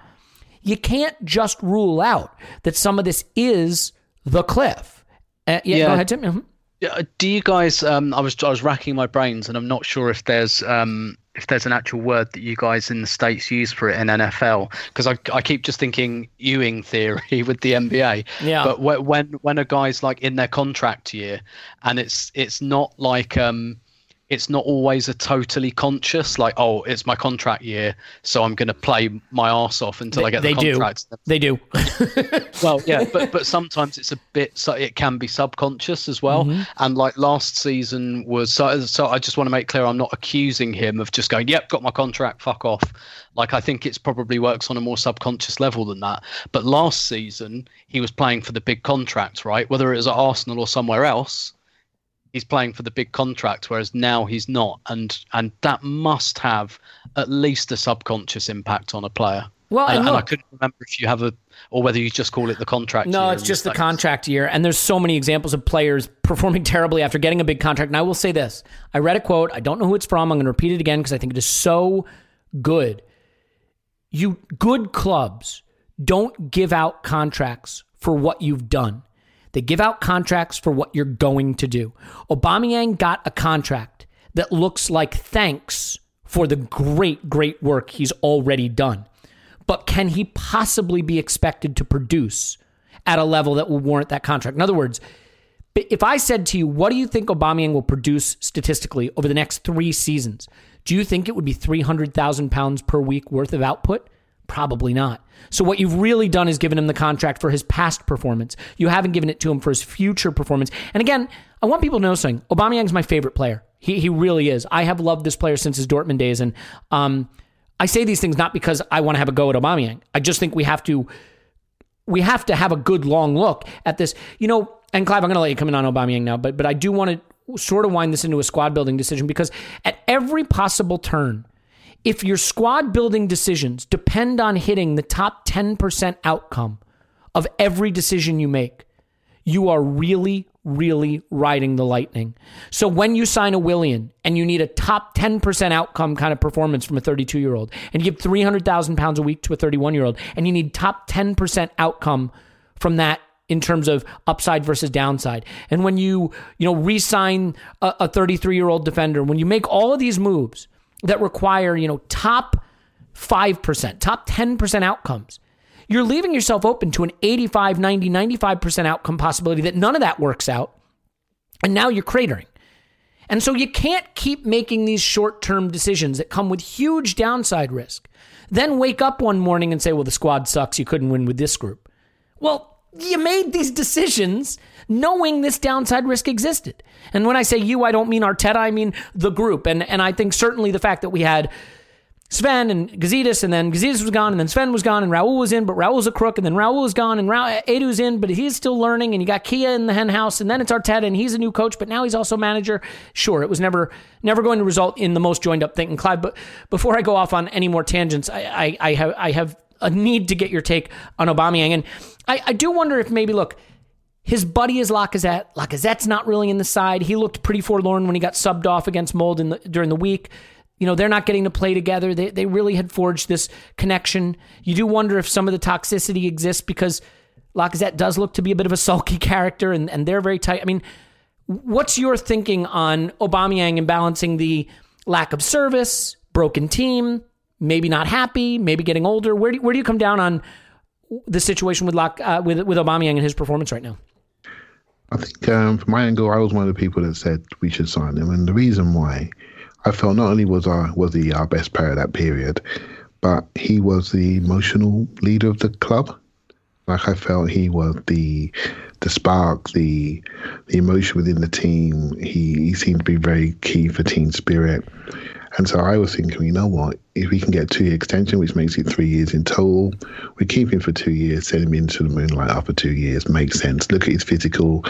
you can't just rule out that some of this is the cliff. Uh, yeah, Yeah. go ahead, Tim. Mhm. Yeah, do you guys? Um, I was I was racking my brains, and I'm not sure if there's um, if there's an actual word that you guys in the states use for it in NFL because I, I keep just thinking Ewing theory with the NBA. Yeah. But wh- when when a guy's like in their contract year, and it's it's not like um, it's not always a totally conscious like oh it's my contract year so I'm going to play my arse off until I get they the do. contract. They do. well yeah but but sometimes it's a bit so it can be subconscious as well mm-hmm. and like last season was so, so i just want to make clear i'm not accusing him of just going yep got my contract fuck off like i think it's probably works on a more subconscious level than that but last season he was playing for the big contract right whether it was at arsenal or somewhere else he's playing for the big contract whereas now he's not and and that must have at least a subconscious impact on a player Well, and, and and I couldn't remember if you have a, or whether you just call it the contract. No, it's just the States. contract year. And there's so many examples of players performing terribly after getting a big contract. And I will say this I read a quote. I don't know who it's from. I'm going to repeat it again because I think it is so good. You good clubs don't give out contracts for what you've done. They give out contracts for what you're going to do. Aubameyang got a contract that looks like thanks for the great, great work he's already done. But can he possibly be expected to produce at a level that will warrant that contract? In other words, if I said to you, what do you think Aubameyang will produce statistically over the next three seasons? Do you think it would be 300,000 pounds per week worth of output? Probably not. So what you've really done is given him the contract for his past performance. You haven't given it to him for his future performance. And again, I want people to know something. Aubameyang's my favorite player. He, he really is. I have loved this player since his Dortmund days. And um, I say these things not because I want to have a go at Aubameyang. I just think we have to we have to have a good long look at this. You know, and Clive, I'm going to let you come in on Aubameyang now, but but I do want to sort of wind this into a squad building decision because at every possible turn, if your squad building decisions depend on hitting the top 10% outcome of every decision you make, you are really, really riding the lightning. So when you sign a Willian and you need a top 10% outcome kind of performance from a 32 year old, and you give 300,000 pounds a week to a 31 year old, and you need top 10% outcome from that in terms of upside versus downside. And when you, you know, re-sign a 33 year old defender, when you make all of these moves that require, you know, top 5%, top 10% outcomes, you're leaving yourself open to an 85, 90, 95% outcome possibility that none of that works out. And now you're cratering. And so you can't keep making these short term decisions that come with huge downside risk. Then wake up one morning and say, well, the squad sucks. You couldn't win with this group. Well, you made these decisions knowing this downside risk existed. And when I say you, I don't mean Arteta, I mean the group. And and I think certainly the fact that we had Sven and Gazidis, and then Gazidis was gone, and then Sven was gone, and Raul was in, but Raul's a crook, and then Raul was gone, and Raul, Edu's in, but he's still learning, and you got Kia in the hen house, and then it's Arteta, and he's a new coach, but now he's also manager. Sure, it was never never going to result in the most joined up thing. And Clive, but before I go off on any more tangents, I, I, I have I have a need to get your take on Aubameyang, and I, I do wonder if maybe look. His buddy is Lacazette. Lacazette's not really in the side. He looked pretty forlorn when he got subbed off against Molde the, during the week. You know, they're not getting to play together. They, they really had forged this connection. You do wonder if some of the toxicity exists because Lacazette does look to be a bit of a sulky character and, and they're very tight. I mean, what's your thinking on Aubameyang and balancing the lack of service, broken team, maybe not happy, maybe getting older? Where do, where do you come down on the situation with, Lac, uh, with, with Aubameyang and his performance right now? I think um, from my angle, I was one of the people that said we should sign him, and the reason why I felt not only was our was he our best player that period, but he was the emotional leader of the club. Like I felt he was the the spark, the the emotion within the team. He, he seemed to be very key for team spirit. And so I was thinking, you know what? If we can get two year extension, which makes it three years in total, we keep him for two years, send him into the moonlight after two years. Makes sense. Look at his physical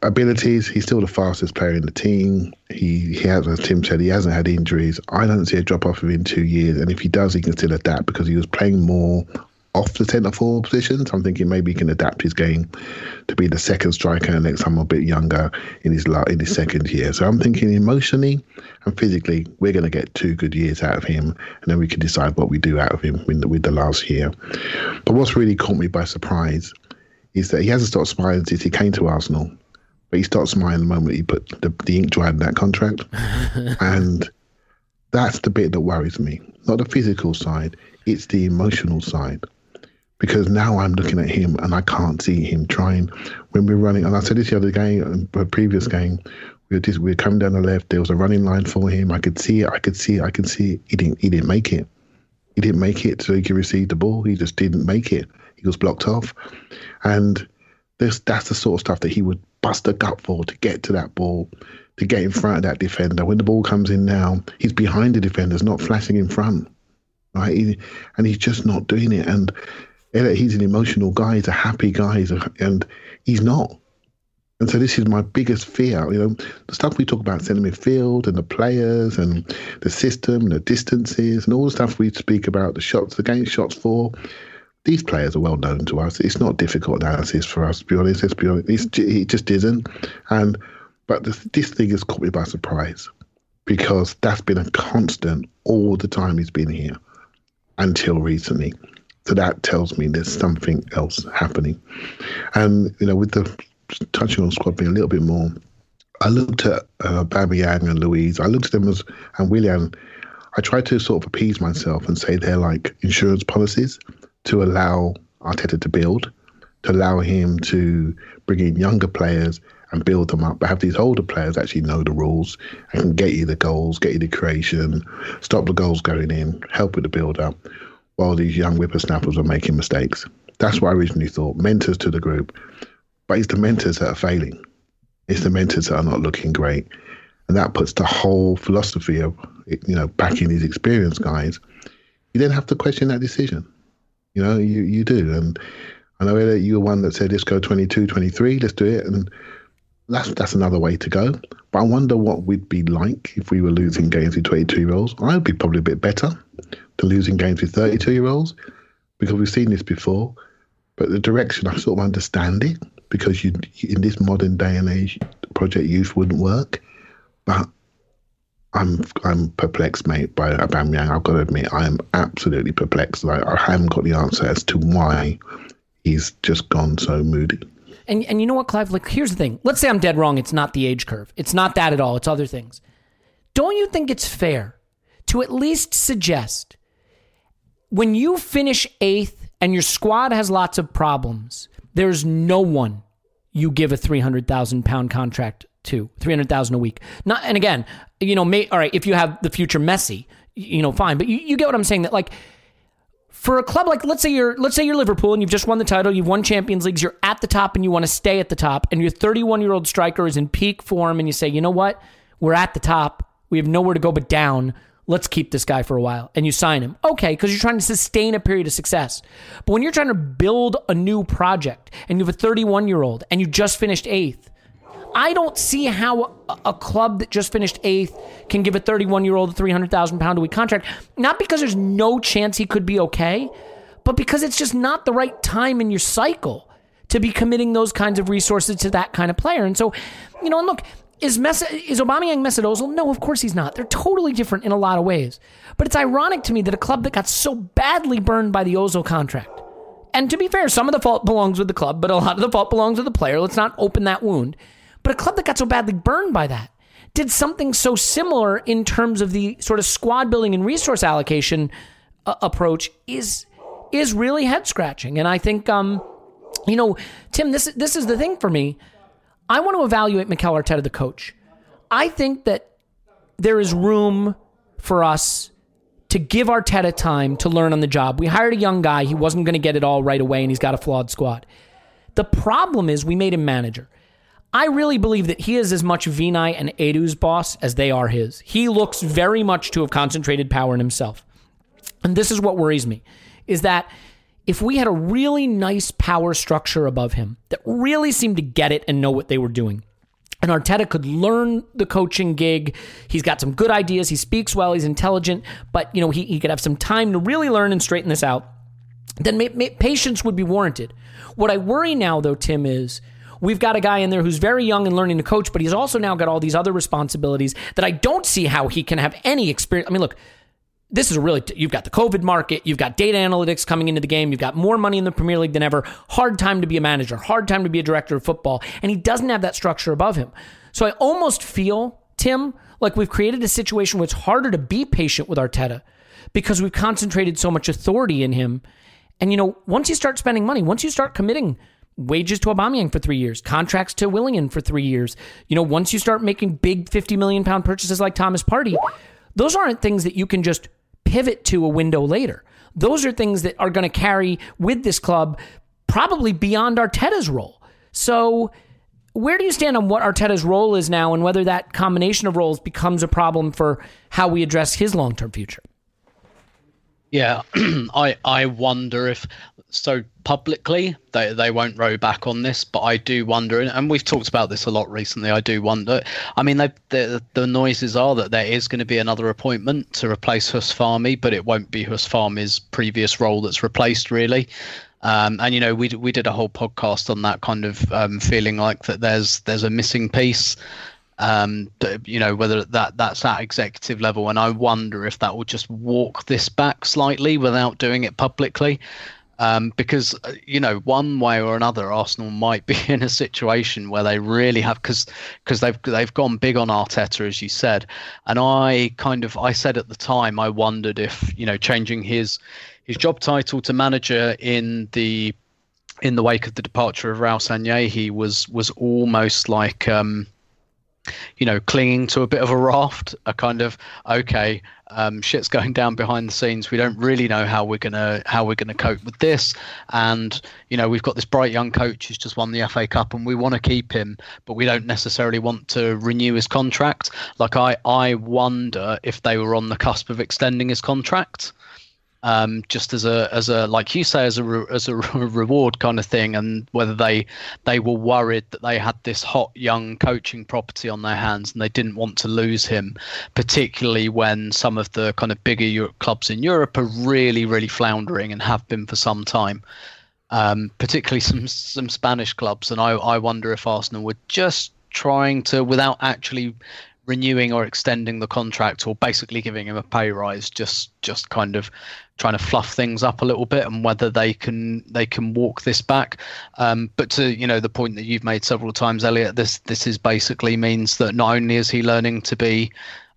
abilities. He's still the fastest player in the team. He he has, as Tim said, he hasn't had injuries. I don't see a drop off of him in two years. And if he does, he can still adapt because he was playing more off the centre forward position. So I'm thinking maybe he can adapt his game to be the second striker next time a bit younger in his in his second year. So I'm thinking emotionally and physically, we're going to get two good years out of him, and then we can decide what we do out of him with the, with the last year. But what's really caught me by surprise is that he hasn't stopped smiling since he came to Arsenal. But he starts smiling the moment he put the, the ink dried in that contract. and that's the bit that worries me. Not the physical side, it's the emotional side because now I'm looking at him and I can't see him trying. When we're running, and I said this the other game, um, a previous game, we were, just, we were coming down the left. There was a running line for him. I could see it. I could see it. I could see it. He didn't. He didn't make it. He didn't make it so he could receive the ball. He just didn't make it. He was blocked off, and this that's the sort of stuff that he would bust a gut for to get to that ball, to get in front of that defender. When the ball comes in now, he's behind the defenders, not flashing in front, right? He, and he's just not doing it. And he's an emotional guy. He's a happy guy, he's a, and he's not. And so this is my biggest fear. You know, the stuff we talk about centre midfield and the players and the system and the distances and all the stuff we speak about, the shots against, shots for. These players are well known to us. It's not difficult analysis for us, to be honest. Let's be honest. It's, it just isn't. And but this, this thing has caught me by surprise because that's been a constant all the time he's been here until recently. So that tells me there's something else happening. And, you know, with the touching on squad being a little bit more, I looked at uh, Yang and Luiz. I looked at them as, and Willian. I tried to sort of appease myself and say they're like insurance policies to allow Arteta to build, to allow him to bring in younger players and build them up, but have these older players actually know the rules and can get you the goals, get you the creation, stop the goals going in, help with the build up while these young whippersnappers are making mistakes. That's what I originally thought. Mentors to the group. But it's the mentors that are failing. It's the mentors that are not looking great. And that puts the whole philosophy of, you know, backing these experienced guys. You then have to question that decision. You know, you, you do. And I know that you were one that said, let's go 22, 23, let's do it. And that's that's another way to go. But I wonder what we'd be like if we were losing games with 22 year olds. I'd be probably a bit better than losing games with 32 year olds because we've seen this before. But the direction, I sort of understand it because you in this modern day and age, Project Youth wouldn't work. But I'm I'm perplexed, mate, by Aubameyang. I've got to admit, I am absolutely perplexed. I haven't got the answer as to why he's just gone so moody. And and you know what, Clive? Like, here's the thing. Let's say I'm dead wrong. It's not the age curve. It's not that at all. It's other things. Don't you think it's fair to at least suggest when you finish eighth and your squad has lots of problems, there's no one you give a three hundred thousand pound contract to, three hundred thousand a week. Not and again, you know, may, all right, if you have the future Messi, you know, fine. But you, you get what I'm saying. That like for a club like let's say you're let's say you're Liverpool and you've just won the title, you've won Champions Leagues, you're at the top and you want to stay at the top, and your 31 year old striker is in peak form, and you say, you know what, we're at the top, we have nowhere to go but down let's keep this guy for a while and you sign him. Okay, because you're trying to sustain a period of success. But when you're trying to build a new project and you have a 31 year old and you just finished eighth, I don't see how a club that just finished eighth can give a 31 year old a 300,000 pound a week contract. Not because there's no chance he could be okay, but because it's just not the right time in your cycle to be committing those kinds of resources to that kind of player. And so, you know, and look, is Mes- is Aubameyang Mesut Ozil? No, of course he's not. They're totally different in a lot of ways. But it's ironic to me that a club that got so badly burned by the Ozil contract, and to be fair, some of the fault belongs with the club, but a lot of the fault belongs with the player. Let's not open that wound. But a club that got so badly burned by that did something so similar in terms of the sort of squad building and resource allocation uh, approach is is really head scratching. And I think, um, you know, Tim, this this is the thing for me. I want to evaluate Mikel Arteta, the coach. I think that there is room for us to give Arteta time to learn on the job. We hired a young guy. He wasn't going to get it all right away, and he's got a flawed squad. The problem is we made him manager. I really believe that he is as much Vinai and Edu's boss as they are his. He looks very much to have concentrated power in himself. And this is what worries me is that if we had a really nice power structure above him that really seemed to get it and know what they were doing, and Arteta could learn the coaching gig. He's got some good ideas. He speaks well. He's intelligent, but you know he, he could have some time to really learn and straighten this out. Then patience would be warranted. What I worry now, though, Tim, is we've got a guy in there who's very young and learning to coach, but he's also now got all these other responsibilities that I don't see how he can have any experience. I mean, look, this is a really you've got the COVID market, you've got data analytics coming into the game, you've got more money in the Premier League than ever. Hard time to be a manager, hard time to be a director of football, and he doesn't have that structure above him. So I almost feel, Tim, like we've created a situation where it's harder to be patient with Arteta because we've concentrated so much authority in him. And you know, once you start spending money, once you start committing wages to Aubameyang for three years, contracts to Willian for three years, you know, once you start making big fifty million pound purchases like Thomas Partey, those aren't things that you can just pivot to a window later. Those are things that are going to carry with this club probably beyond Arteta's role. So, where do you stand on what Arteta's role is now and whether that combination of roles becomes a problem for how we address his long term future? Yeah, I I wonder if so publicly they they won't row back on this, but I do wonder, and we've talked about this a lot recently. I do wonder. I mean, the the noises are that there is going to be another appointment to replace Huss Fahmy, but it won't be Huss Fahmy's previous role that's replaced, really. Um, and you know, we we did a whole podcast on that kind of um, feeling like that there's there's a missing piece um, you know whether that that's at executive level, and I wonder if that will just walk this back slightly without doing it publicly. Um, because uh, you know one way or another Arsenal might be in a situation where they really have because because they've they've gone big on Arteta as you said and I kind of I said at the time I wondered if you know changing his his job title to manager in the in the wake of the departure of Raul Sanllehi was was almost like um, you know, clinging to a bit of a raft, a kind of okay, um, shit's going down behind the scenes. We don't really know how we're gonna how we're gonna cope with this, and you know, we've got this bright young coach who's just won the FA Cup, and we want to keep him, but we don't necessarily want to renew his contract. Like I, I wonder if they were on the cusp of extending his contract um, just as a as a like you say as a re, as a reward kind of thing, and whether they they were worried that they had this hot young coaching property on their hands and they didn't want to lose him, particularly when some of the kind of bigger Europe clubs in Europe are really really floundering and have been for some time. Um, particularly some some Spanish clubs, and I I wonder if Arsenal were just trying to without actually renewing or extending the contract or basically giving him a pay rise just just kind of trying to fluff things up a little bit and whether they can they can walk this back. Um, but to you know the point that you've made several times Elliot this this is basically means that not only is he learning to be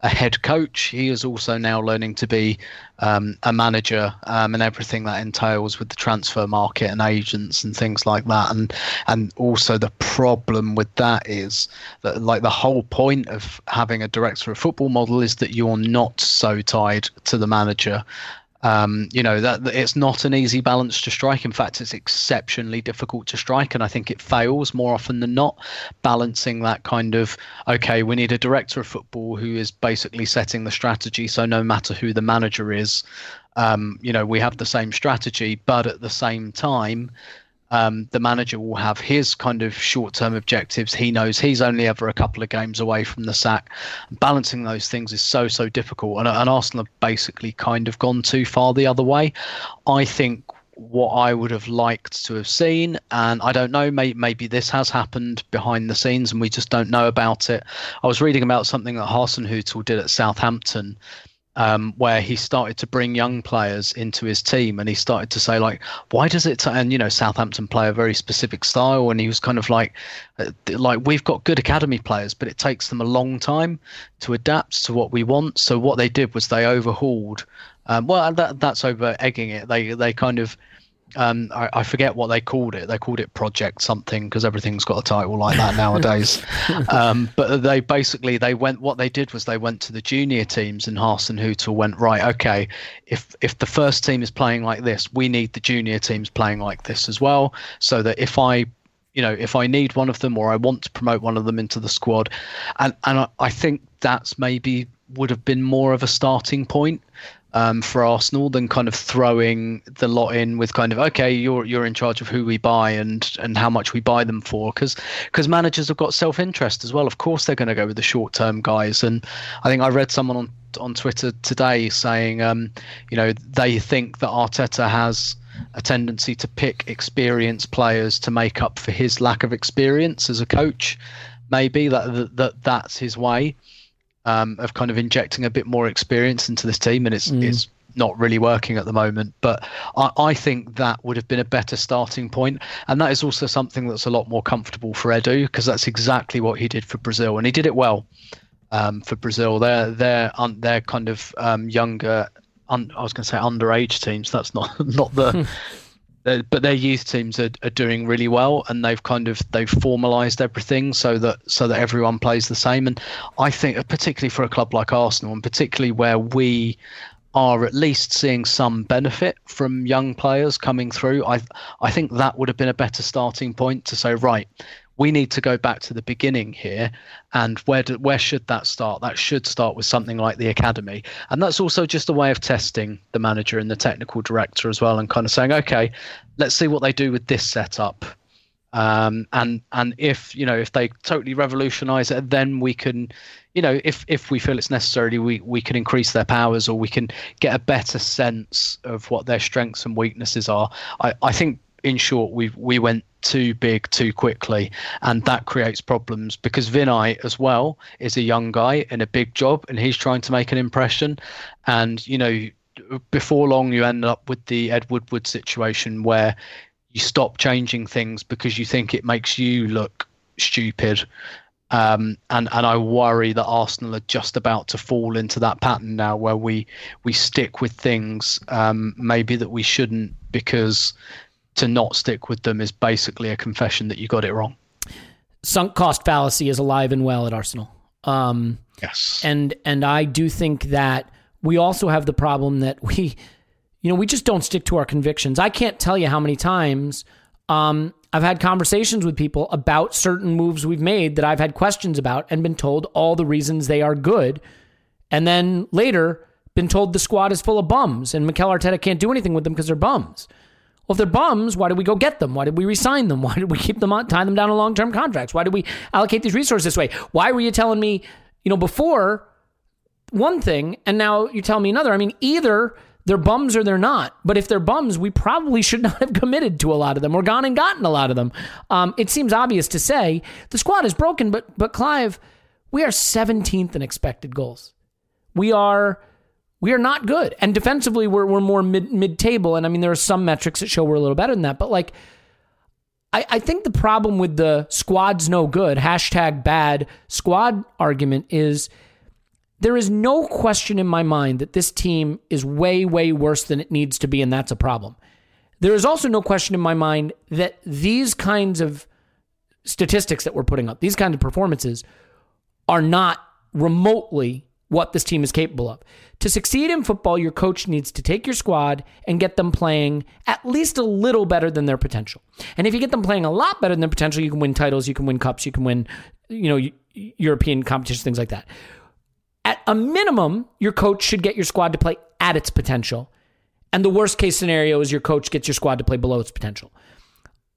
a head coach. He is also now learning to be um, a manager um, and everything that entails with the transfer market and agents and things like that. And and also the problem with that is that like the whole point of having a director of football model is that you're not so tied to the manager. Um, you know that, it's not an easy balance to strike. In fact, it's exceptionally difficult to strike, and I think it fails more often than not. Balancing that kind of okay, we need a director of football who is basically setting the strategy, so no matter who the manager is, um, you know we have the same strategy, but at the same time, um, the manager will have his kind of short-term objectives. He knows he's only ever a couple of games away from the sack. Balancing those things is so so difficult, and, and Arsenal have basically kind of gone too far the other way. I think what I would have liked to have seen, and I don't know, may, maybe this has happened behind the scenes and we just don't know about it. I was reading about something that Hasenhüttl did at Southampton um, where he started to bring young players into his team and he started to say like why does it t-? and you know southampton play a very specific style and he was kind of like uh, like we've got good academy players but it takes them a long time to adapt to what we want so what they did was they overhauled um, well that, that's over egging it they they kind of um, I, I, forget what they called it. They called it Project something because everything's got a title like that nowadays. um, but they basically they went. What they did was they went to the junior teams, and Hasenhüttl went right. Okay, if if the first team is playing like this, we need the junior teams playing like this as well, so that if I you know if i need one of them or i want to promote one of them into the squad and and i, I think that's maybe would have been more of a starting point um, for Arsenal than kind of throwing the lot in with kind of okay, you're you're in charge of who we buy and and how much we buy them for because because managers have got self interest as well. Of course, they're going to go with the short term guys, and I think I read someone on on Twitter today saying um, you know they think that Arteta has a tendency to pick experienced players to make up for his lack of experience as a coach. Maybe that that that's his way um, of kind of injecting a bit more experience into this team, and it's mm. it's not really working at the moment. But I, I, think that would have been a better starting point, and that is also something that's a lot more comfortable for Edu because that's exactly what he did for Brazil, and he did it well um, for Brazil. They're they're un, they're kind of um, younger. Un, I was going to say underage teams. That's not not the but their youth teams are, are doing really well and they've kind of they've formalized everything so that so that everyone plays the same. And i think particularly for a club like arsenal and particularly where we are at least seeing some benefit from young players coming through i i think that would have been a better starting point to say right we need to go back to the beginning here and where do, where should that start? That should start with something like the academy. And that's also just a way of testing the manager and the technical director as well and kind of saying okay let's see what they do with this setup. Um, and and if you know if they totally revolutionize it then we can you know if if we feel it's necessary we we can increase their powers or we can get a better sense of what their strengths and weaknesses are. I i think in short we we went too big too quickly, and that creates problems because Vinai as well is a young guy in a big job, and he's trying to make an impression, and you know before long you end up with the Ed Woodward situation where you stop changing things because you think it makes you look stupid. Um, and and I worry that Arsenal are just about to fall into that pattern now, where we we stick with things um, maybe that we shouldn't because to not stick with them is basically a confession that you got it wrong. Sunk cost fallacy is alive and well at Arsenal. Um, yes, and and I do think that we also have the problem that we, you know, we just don't stick to our convictions. I can't tell you how many times um, I've had conversations with people about certain moves we've made that I've had questions about and been told all the reasons they are good, and then later been told the squad is full of bums and Mikel Arteta can't do anything with them because they're bums. Well, if they're bums, why did we go get them? Why did we resign them? Why did we keep them on, tie them down to long term contracts? Why did we allocate these resources this way? Why were you telling me, you know, before one thing and now you tell me another? I mean, either they're bums or they're not. But if they're bums, we probably should not have committed to a lot of them or gone and gotten a lot of them. Um, it seems obvious to say the squad is broken, but but Clive, we are 17th in expected goals. We are we are not good. And defensively, we're, we're more mid, mid-table. And I mean, there are some metrics that show we're a little better than that. But like, I, I think the problem with the squad's no good, hashtag bad squad argument is there is no question in my mind that this team is way, way worse than it needs to be. And that's a problem. There is also no question in my mind that these kinds of statistics that we're putting up, these kinds of performances, are not remotely what this team is capable of. To succeed in football, your coach needs to take your squad and get them playing at least a little better than their potential. And if you get them playing a lot better than their potential, you can win titles, you can win cups, you can win, you know, European competitions, things like that. At a minimum, your coach should get your squad to play at its potential. And the worst case scenario is your coach gets your squad to play below its potential.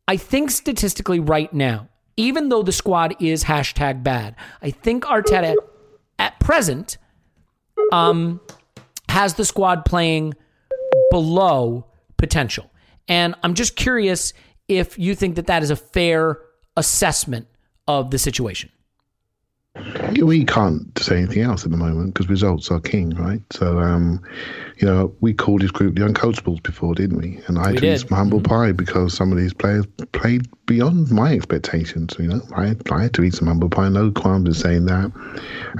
I think statistically right now, even though the squad is hashtag bad, I think Arteta at present um, has the squad playing below potential. And I'm just curious if you think that that is a fair assessment of the situation. We can't say anything else at the moment because results are king, right? So, um, you know, we called this group the uncoachables before, didn't we? And I took some humble pie because some of these players played beyond my expectations. You know, I, I had to eat some humble pie, no qualms in saying that.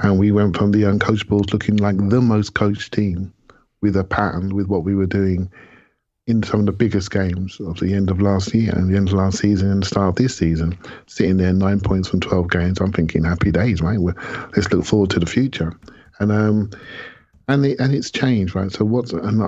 And we went from the uncoachables looking like the most coached team with a pattern with what we were doing in some of the biggest games of the end of last year and the end of last season and the start of this season, sitting there nine points from 12 games, I'm thinking happy days, right? We're, let's look forward to the future. And, um, and it, and it's changed, right? So what's and,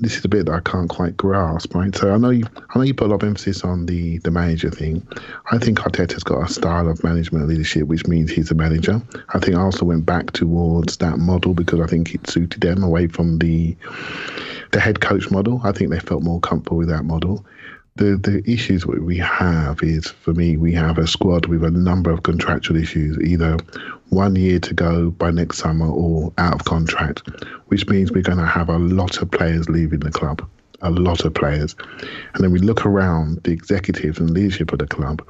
this is the bit that I can't quite grasp, right? So I know you, I know you put a lot of emphasis on the the manager thing. I think Arteta's got a style of management leadership, which means he's a manager. I think Arsenal went back towards that model because I think it suited them away from the the head coach model. I think they felt more comfortable with that model. The the issues we have is for me we have a squad with a number of contractual issues, either one year to go by next summer or out of contract, which means we're going to have a lot of players leaving the club, a lot of players, and then we look around the executives and leadership of the club,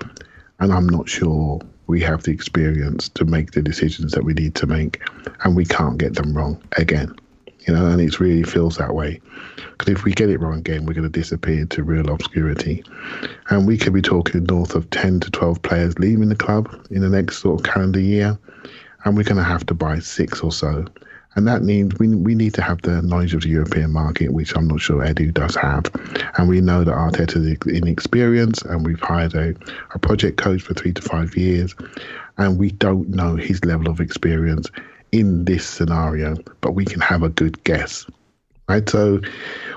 and I'm not sure we have the experience to make the decisions that we need to make, and we can't get them wrong again you know, and it really feels that way. Because if we get it wrong again, we're going to disappear into real obscurity. And we could be talking north of 10 to 12 players leaving the club in the next sort of calendar year, and we're going to have to buy six or so. And that means we, we need to have the knowledge of the European market, which I'm not sure Edu does have. And we know that Arteta is inexperienced, and we've hired a, a project coach for three to five years, and we don't know his level of experience in this scenario, but we can have a good guess. Right, so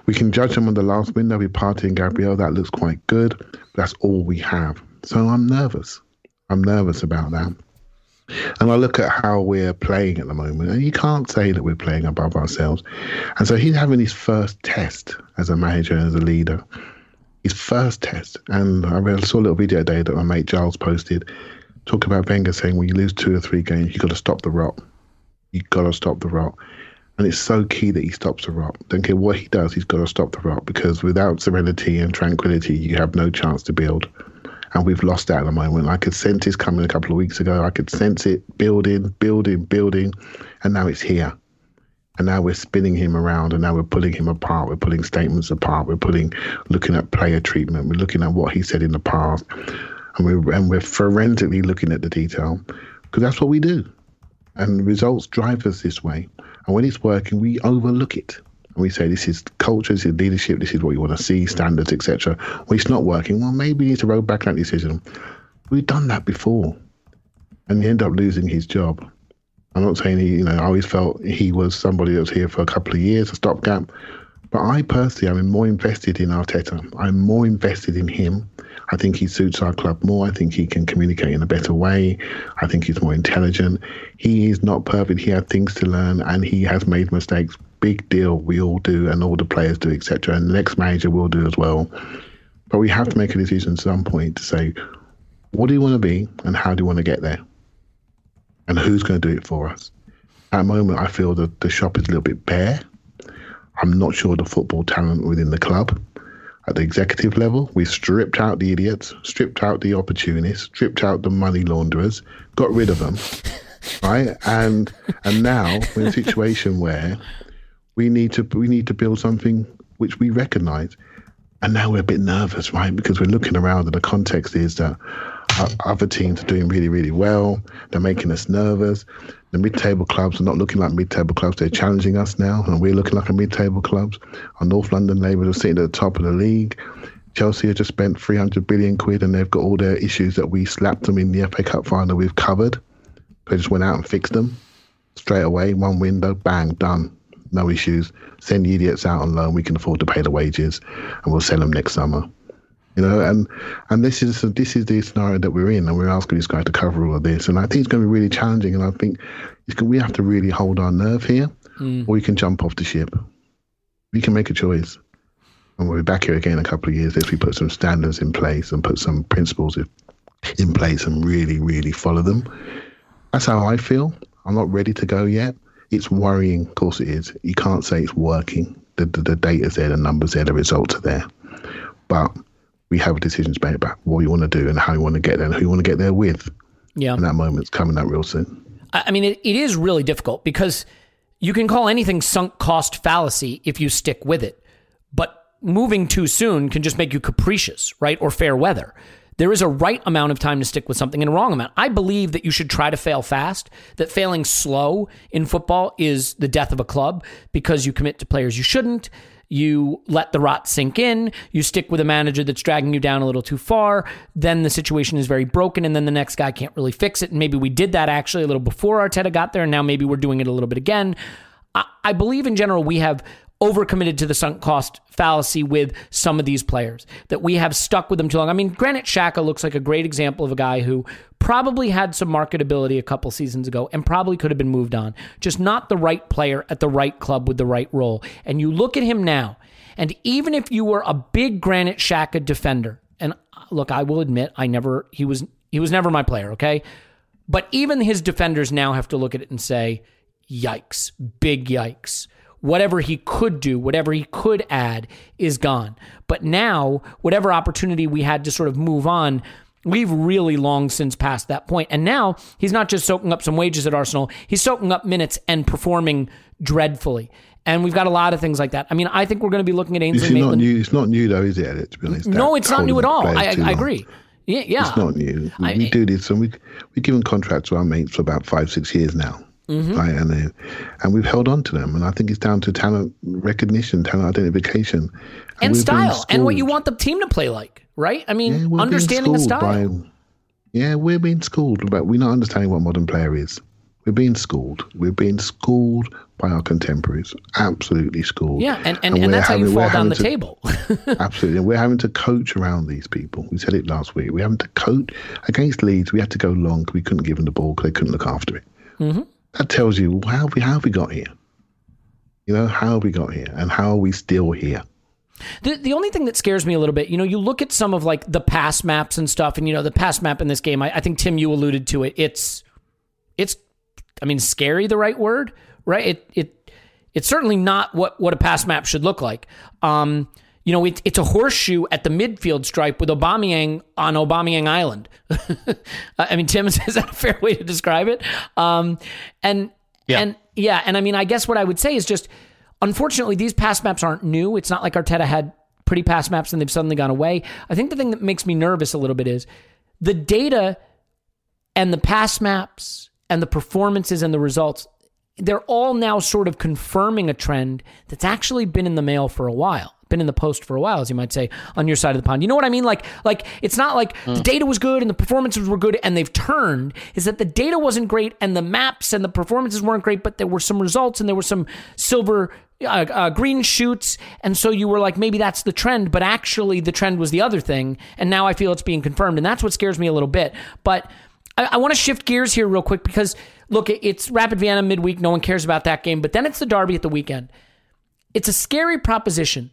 we can judge him on the last with Partey and Gabriel. That looks quite good. That's all we have. So I'm nervous. I'm nervous about that. And I look at how we're playing at the moment, and you can't say that we're playing above ourselves. And so he's having his first test as a manager and as a leader. His first test. And I saw a little video today that my mate Giles posted talking about Wenger saying when you lose two or three games, you've got to stop the rot. You've got to stop the rot. And it's so key that he stops the rot. Don't care what he does, he's got to stop the rot because without serenity and tranquility, you have no chance to build. And we've lost that at the moment. I could sense this coming a couple of weeks ago. I could sense it building, building, building. And now it's here. And now we're spinning him around and now we're pulling him apart. We're pulling statements apart. We're pulling, looking at player treatment. We're looking at what he said in the past. And we're, and we're forensically looking at the detail because that's what we do. And results drive us this way. And when it's working, we overlook it. And we say this is culture, this is leadership, this is what you want to see, standards, etc. When it's not working, well, maybe you need to roll back that decision. We've done that before. And you end up losing his job. I'm not saying he, you know, I always felt he was somebody that was here for a couple of years, a stopgap. But I personally I'm more invested in Arteta. I'm more invested in him. I think he suits our club more. I think he can communicate in a better way. I think he's more intelligent. He is not perfect. He had things to learn and he has made mistakes. Big deal. We all do, and all the players do, etc. And the next manager will do as well. But we have to make a decision at some point to say, what do you want to be and how do you want to get there? And who's going to do it for us? At the moment, I feel that the shop is a little bit bare. I'm not sure the football talent within the club. At the executive level, we stripped out the idiots, stripped out the opportunists, stripped out the money launderers, got rid of them, right? And and now we're in a situation where we need to we need to build something which we recognise. And now we're a bit nervous, right? Because we're looking around and the context is that other teams are doing really, really well. They're making us nervous. The mid-table clubs are not looking like mid-table clubs. They're challenging us now, and we're looking like a mid-table clubs. Our North London neighbours are sitting at the top of the league. Chelsea have just spent 300 billion quid, and they've got all their issues that we slapped them in the FA Cup final. We've covered. They just went out and fixed them. straight away, one window, bang, done. No issues. Send the idiots out on loan. We can afford to pay the wages, and we'll sell them next summer. You know, and and this is this is the scenario that we're in, and we're asking this guy to cover all of this. And I think it's going to be really challenging. And I think it's, we have to really hold our nerve here, mm. or we can jump off the ship. We can make a choice. And we'll be back here again in a couple of years if we put some standards in place and put some principles in- in place and really, really follow them. That's how I feel. I'm not ready to go yet. It's worrying, of course it is. You can't say it's working. The, the, the data's there, the numbers there, the results are there. But we have decisions made about what you want to do and how you want to get there and who you want to get there with. Yeah. And that moment's coming up real soon. I mean, it, it is really difficult because you can call anything sunk cost fallacy if you stick with it. But moving too soon can just make you capricious, right? Or fair weather. There is a right amount of time to stick with something and a wrong amount. I believe that you should try to fail fast, that failing slow in football is the death of a club because you commit to players you shouldn't. You let the rot sink in. You stick with a manager that's dragging you down a little too far. Then the situation is very broken, and then the next guy can't really fix it. And maybe we did that actually a little before Arteta got there, and now maybe we're doing it a little bit again. I, I believe in general we have overcommitted to the sunk cost fallacy with some of these players that we have stuck with them too long. I mean, Granit Xhaka looks like a great example of a guy who probably had some marketability a couple seasons ago and probably could have been moved on. Just not the right player at the right club with the right role. And you look at him now, and even if you were a big Granit Xhaka defender, and uh, look, I will admit I never he was he was never my player, okay? But even his defenders now have to look at it and say, yikes, big yikes. Whatever he could do, whatever he could add is gone. But now, whatever opportunity we had to sort of move on, we've really long since passed that point. And now he's not just soaking up some wages at Arsenal, he's soaking up minutes and performing dreadfully. And we've got a lot of things like that. I mean, I think we're going to be looking at Ainsley is not new. It's not new, though, is it, Elliot, to be honest? No, it's not new at all. I, I agree. Yeah, yeah. It's not new. We, I- we do this, and we we given contracts to our mates for about five, six years now, Mm-hmm. right? And then, and we've held on to them, and I think it's down to talent recognition, talent identification, and we've style and what you want the team to play like, right? I mean, Yeah, understanding the style. by- yeah, we're being schooled, but we're not understanding what modern player is. We're being schooled. We're being schooled by our contemporaries. Absolutely schooled. yeah, and, and, and, we're that's how you fall down the to- table. Absolutely. And we're having to coach around these people. We said it last week. We're having to coach against Leeds. We had to go long because we couldn't give them the ball because they couldn't look after it. Mm-hmm. That tells you how have we how have we got here? You know, how have we got here and how are we still here? The, the only thing that scares me a little bit, you know, you look at some of like the pass maps and stuff, and you know, the pass map in this game, I, I think Tim, you alluded to it. It's, it's, I mean, scary, the right word, right? It, it, it's certainly not what what a pass map should look like. Um, you know, it, it's a horseshoe at the midfield stripe with Aubameyang on Aubameyang Island. I mean, Tim, is that a fair way to describe it? Um, and Yeah. and yeah, and I mean, I guess what I would say is just, unfortunately, these pass maps aren't new. It's not like Arteta had pretty pass maps and they've suddenly gone away. I think the thing that makes me nervous a little bit is the data and the pass maps and the performances and the results. They're all now sort of confirming a trend that's actually been in the mail for a while, been in the post for a while, as you might say, on your side of the pond. You know what I mean? Like, like it's not like the data was good and the performances were good and they've turned. Is that the data wasn't great and the maps and the performances weren't great, but there were some results and there were some silver uh, uh, green shoots, and so you were like, maybe that's the trend, but actually the trend was the other thing, and now I feel it's being confirmed, and that's what scares me a little bit. But I, I want to shift gears here real quick because look, it's Rapid Vienna midweek, no one cares about that game, but then it's the Derby at the weekend. It's a scary proposition,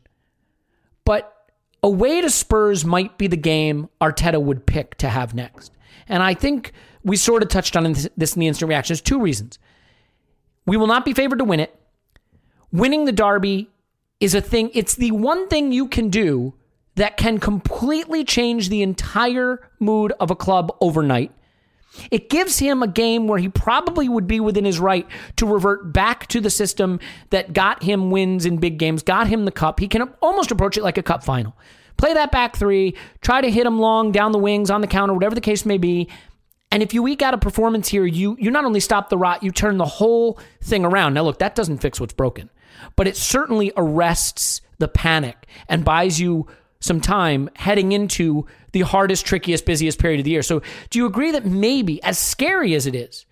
but a away to Spurs might be the game Arteta would pick to have next, and I think we sort of touched on this in the instant reaction. There's two reasons. We will not be favored to win it winning the derby is a thing it's the one thing you can do that can completely change the entire mood of a club overnight it gives him a game where he probably would be within his right to revert back to the system that got him wins in big games, got him the cup. He can almost approach it like a cup final. Play that back three, try to hit him long down the wings, on the counter, whatever the case may be. And if you eke out a performance here, you you not only stop the rot, you turn the whole thing around. Now look, that doesn't fix what's broken, but it certainly arrests the panic and buys you some time heading into the hardest, trickiest, busiest period of the year. So, do you agree that maybe, as scary as it is,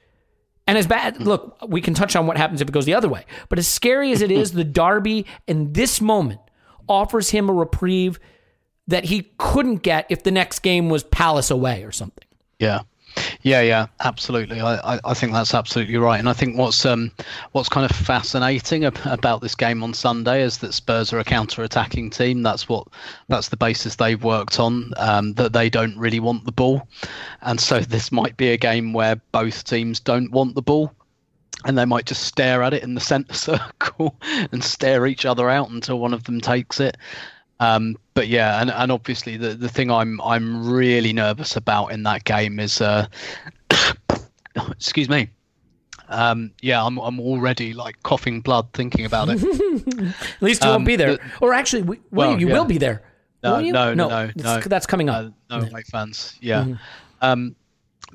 And as bad, look, we can touch on what happens if it goes the other way. But as scary as it is, the Derby in this moment offers him a reprieve that he couldn't get if the next game was Palace away or something. Yeah. Yeah, yeah, absolutely. I, I, I think that's absolutely right. And I think what's um what's kind of fascinating ab- about this game on Sunday is that Spurs are a counter-attacking team. That's what that's the basis they've worked on. Um, that they don't really want the ball, and so this might be a game where both teams don't want the ball. And they might just stare at it in the centre circle and stare each other out until one of them takes it. Um, but yeah, and, and obviously the, the thing I'm I'm really nervous about in that game is, uh, excuse me, um, yeah, I'm I'm already like coughing blood thinking about it. At least you Um, won't be there. the- or actually, we, well, you yeah. will be there. No, no, no, no, no. That's coming up. Uh, no away fans. Yeah. Um,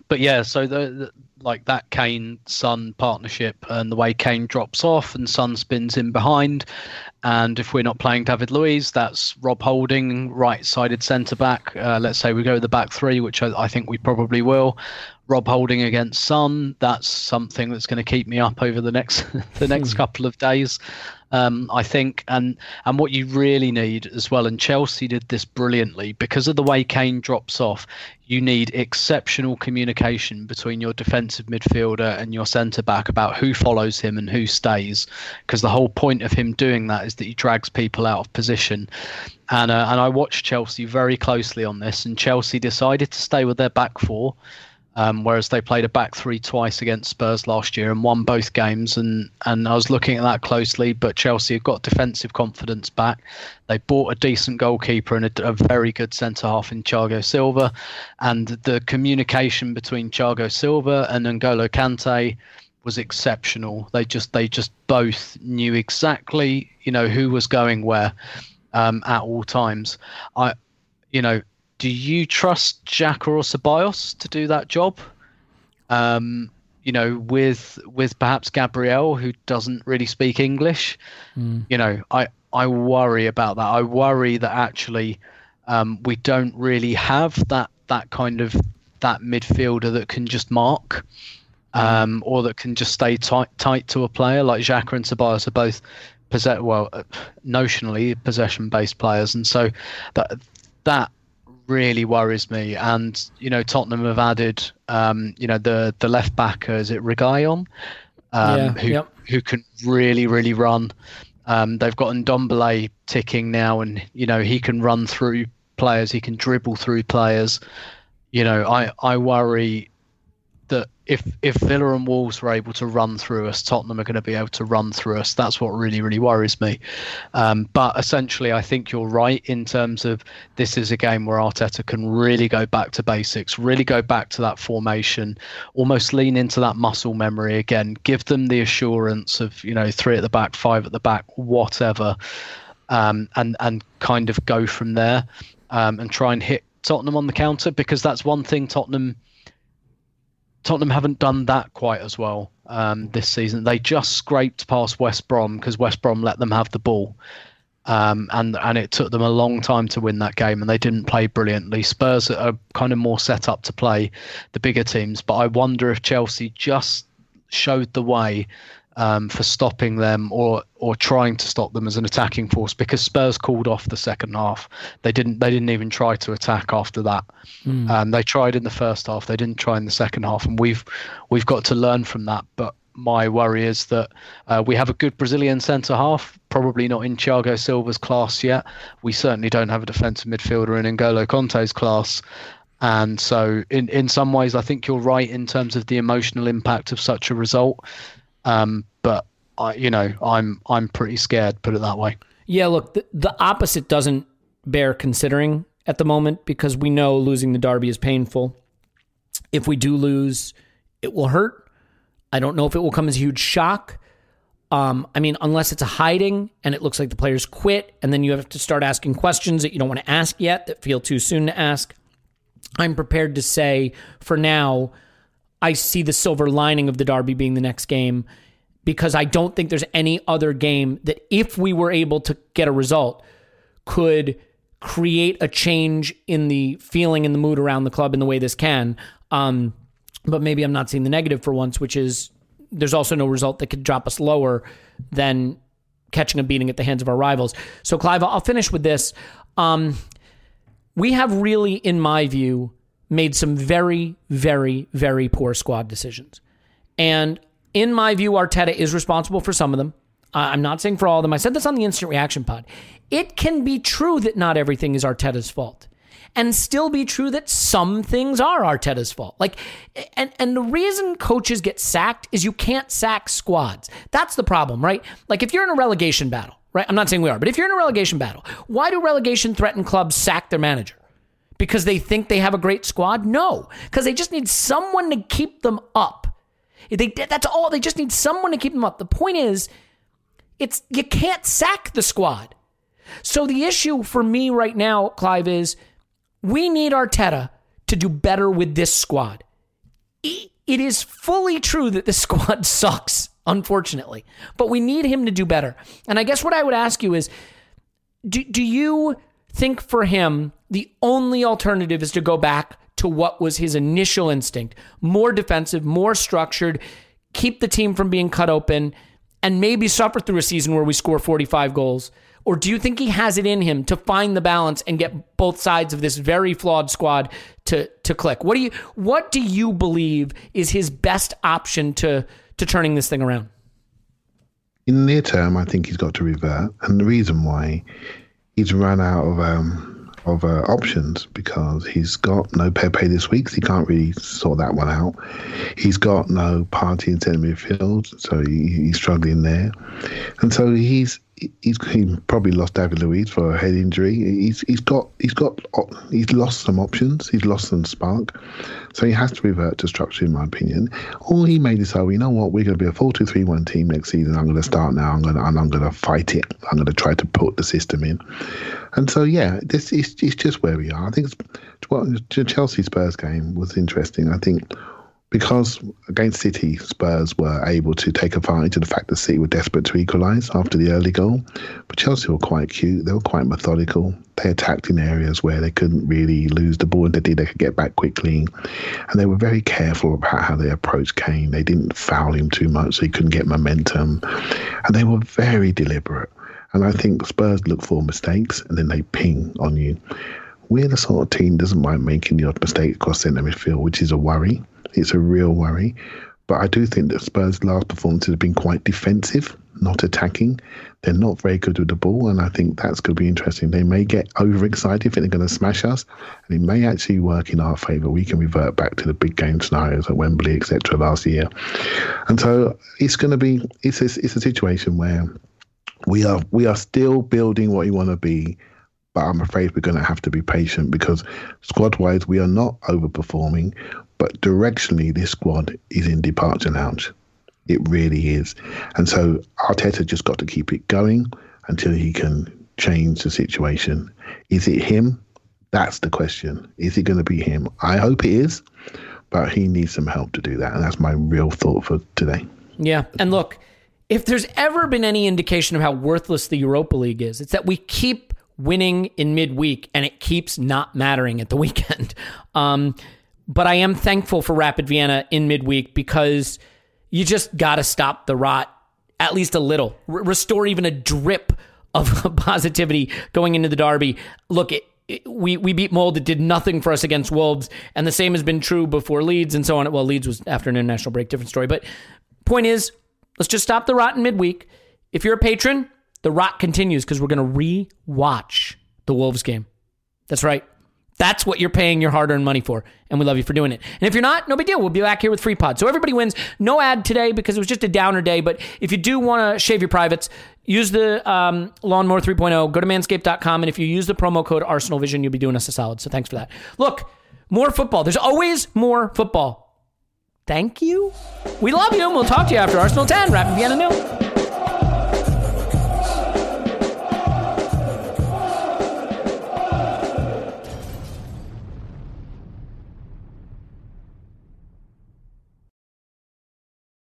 but yeah, so the, the like that Kane Sun partnership and the way Kane drops off and Sun spins in behind, and if we're not playing David Luiz, that's Rob Holding, right-sided centre back. Uh, let's say we go with the back three, which I, I think we probably will. Rob Holding against Sun, that's something that's going to keep me up over the next the next couple of days. Um, I think, and and what you really need as well, and Chelsea did this brilliantly because of the way Kane drops off. You need exceptional communication between your defensive midfielder and your centre back about who follows him and who stays, because the whole point of him doing that is that he drags people out of position. And uh, and I watched Chelsea very closely on this, and Chelsea decided to stay with their back four um, whereas they played a back three twice against Spurs last year and won both games. And, and I was looking at that closely, but Chelsea have got defensive confidence back. They bought a decent goalkeeper and a, a very good centre half in Thiago Silva. And the communication between Thiago Silva and N'Golo Kante was exceptional. They just they just both knew exactly you know who was going where um, at all times. I you know do you trust Xhaka or Ceballos to do that job? Um, you know, with with perhaps Gabriel, who doesn't really speak English. You know, I I worry about that. I worry that actually um, we don't really have that that kind of that midfielder that can just mark. Um, or that can just stay tight tight to a player like Xhaka and Ceballos are both possess well uh, notionally possession based players, and so that that really worries me. And you know, Tottenham have added, um, you know, the the left backer is it Reguilon, um, Yeah, who yep. who can really really run. Um, they've got Ndombele ticking now, and you know he can run through players, he can dribble through players. You know, I I worry that if if Villa and Wolves were able to run through us, Tottenham are going to be able to run through us. That's what really really worries me. Um, but essentially, I think you're right in terms of this is a game where Arteta can really go back to basics, really go back to that formation, almost lean into that muscle memory again. Give them the assurance of you know three at the back, five at the back, whatever, um, and and kind of go from there um, and try and hit Tottenham on the counter because that's one thing Tottenham. Tottenham haven't done that quite as well um, this season. They just scraped past West Brom because West Brom let them have the ball, um, and and it took them a long time to win that game, and they didn't play brilliantly. Spurs are kind of more set up to play the bigger teams, but I wonder if Chelsea just showed the way um, for stopping them or or trying to stop them as an attacking force because Spurs called off the second half. They didn't they didn't even try to attack after that. Um, they tried in the first half. They didn't try in the second half, and we've we've got to learn from that. But my worry is that uh, we have a good Brazilian centre half, probably not in Thiago Silva's class yet. We certainly don't have a defensive midfielder in N'Golo Kante's class. And so, in, in some ways, I think you're right in terms of the emotional impact of such a result. Um, but I, you know, I'm I'm pretty scared. Put it that way. Yeah, look, the, the opposite doesn't bear considering at the moment because we know losing the Derby is painful. If we do lose, it will hurt. I don't know if it will come as a huge shock. Um, I mean, unless it's a hiding and it looks like the players quit, and then you have to start asking questions that you don't want to ask yet that feel too soon to ask. I'm prepared to say for now, I see the silver lining of the Derby being the next game because I don't think there's any other game that if we were able to get a result could create a change in the feeling and the mood around the club in the way this can. Um, but maybe I'm not seeing the negative for once, which is there's also no result that could drop us lower than catching a beating at the hands of our rivals. So, Clive, I'll finish with this. Um, we have really, in my view, made some very, very, very poor squad decisions. And in my view, Arteta is responsible for some of them. I'm not saying for all of them. I said this on the instant reaction pod. It can be true that not everything is Arteta's fault and still be true that some things are Arteta's fault. Like, and and the reason coaches get sacked is you can't sack squads. That's the problem, right? Like, if you're in a relegation battle, right? I'm not saying we are, but if you're in a relegation battle, why do relegation threatened clubs sack their manager? Because they think they have a great squad? No, because they just need someone to keep them up. They, that's all. They just need someone to keep them up. The point is, it's you can't sack the squad. So the issue for me right now, Clive, is we need Arteta to do better with this squad. It is fully true that this squad sucks, unfortunately, but we need him to do better. And I guess what I would ask you is do, do you think for him the only alternative is to go back to what was his initial instinct more defensive, more structured, keep the team from being cut open, and maybe suffer through a season where we score 45 goals? Or do you think he has it in him to find the balance and get both sides of this very flawed squad to to click? What do you what do you believe is his best option to to turning this thing around? In the near term, I think he's got to revert, and the reason why he's run out of um, of uh, options because he's got no Pepe this week, so he can't really sort that one out. He's got no Partey in centre midfield, so he, he's struggling there, and so he's he's he probably lost David Luiz for a head injury. He's he's got he's got he's lost some options. He's lost some spark, so he has to revert to structure, in my opinion. Or he may decide, well, oh, you know what, we're going to be a four-two-three-one team next season. I'm going to start now. I'm going to and I'm going to fight it. I'm going to try to put the system in. And so yeah, this is it's just where we are. I think it's, well, the Chelsea Spurs game was interesting. I think because against City, Spurs were able to take advantage of the fact that City were desperate to equalise after the early goal. But Chelsea were quite cute. They were quite methodical. They attacked in areas where they couldn't really lose the ball, and they did. They could get back quickly, and they were very careful about how they approached Kane. They didn't foul him too much, so he couldn't get momentum, and they were very deliberate. And I think Spurs look for mistakes, and then they ping on you. We're the sort of team doesn't mind making the odd mistake across centre midfield, which is a worry. It's a real worry. But I do think that Spurs' last performances have been quite defensive, not attacking. They're not very good with the ball, and I think that's going to be interesting. They may get overexcited, think they're going to smash us, and it may actually work in our favour. We can revert back to the big game scenarios at Wembley, etc. last year, and so it's going to be it's a, it's a situation where we are we are still building what we want to be but I'm afraid we're going to have to be patient because squad wise, we are not overperforming, but directionally, this squad is in departure lounge. It really is. And so Arteta just got to keep it going until he can change the situation. Is it him? That's the question. Is it going to be him? I hope it is, but he needs some help to do that. And that's my real thought for today. Yeah. And look, if there's ever been any indication of how worthless the Europa League is, it's that we keep winning in midweek and it keeps not mattering at the weekend. Um, but I am thankful for Rapid Vienna in midweek because you just got to stop the rot at least a little, R- restore even a drip of positivity going into the derby. Look, it, it, we we beat Molde. It did nothing for us against Wolves, and the same has been true before Leeds and so on. Well, Leeds was after an international break, different story. But point is, let's just stop the rot in midweek. If you're a patron, the rot continues because we're going to re-watch the Wolves game. That's right. That's what you're paying your hard earned money for. And we love you for doing it. And if you're not, no big deal. We'll be back here with free pod. So everybody wins. No ad today because it was just a downer day. But if you do want to shave your privates, use the um, Lawnmower 3.0. Go to manscaped.com. And if you use the promo code Arsenal Vision, you'll be doing us a solid. So thanks for that. Look, more football. There's always more football. Thank you. We love you. And we'll talk to you after Arsenal 10. Rapid Vienna nil.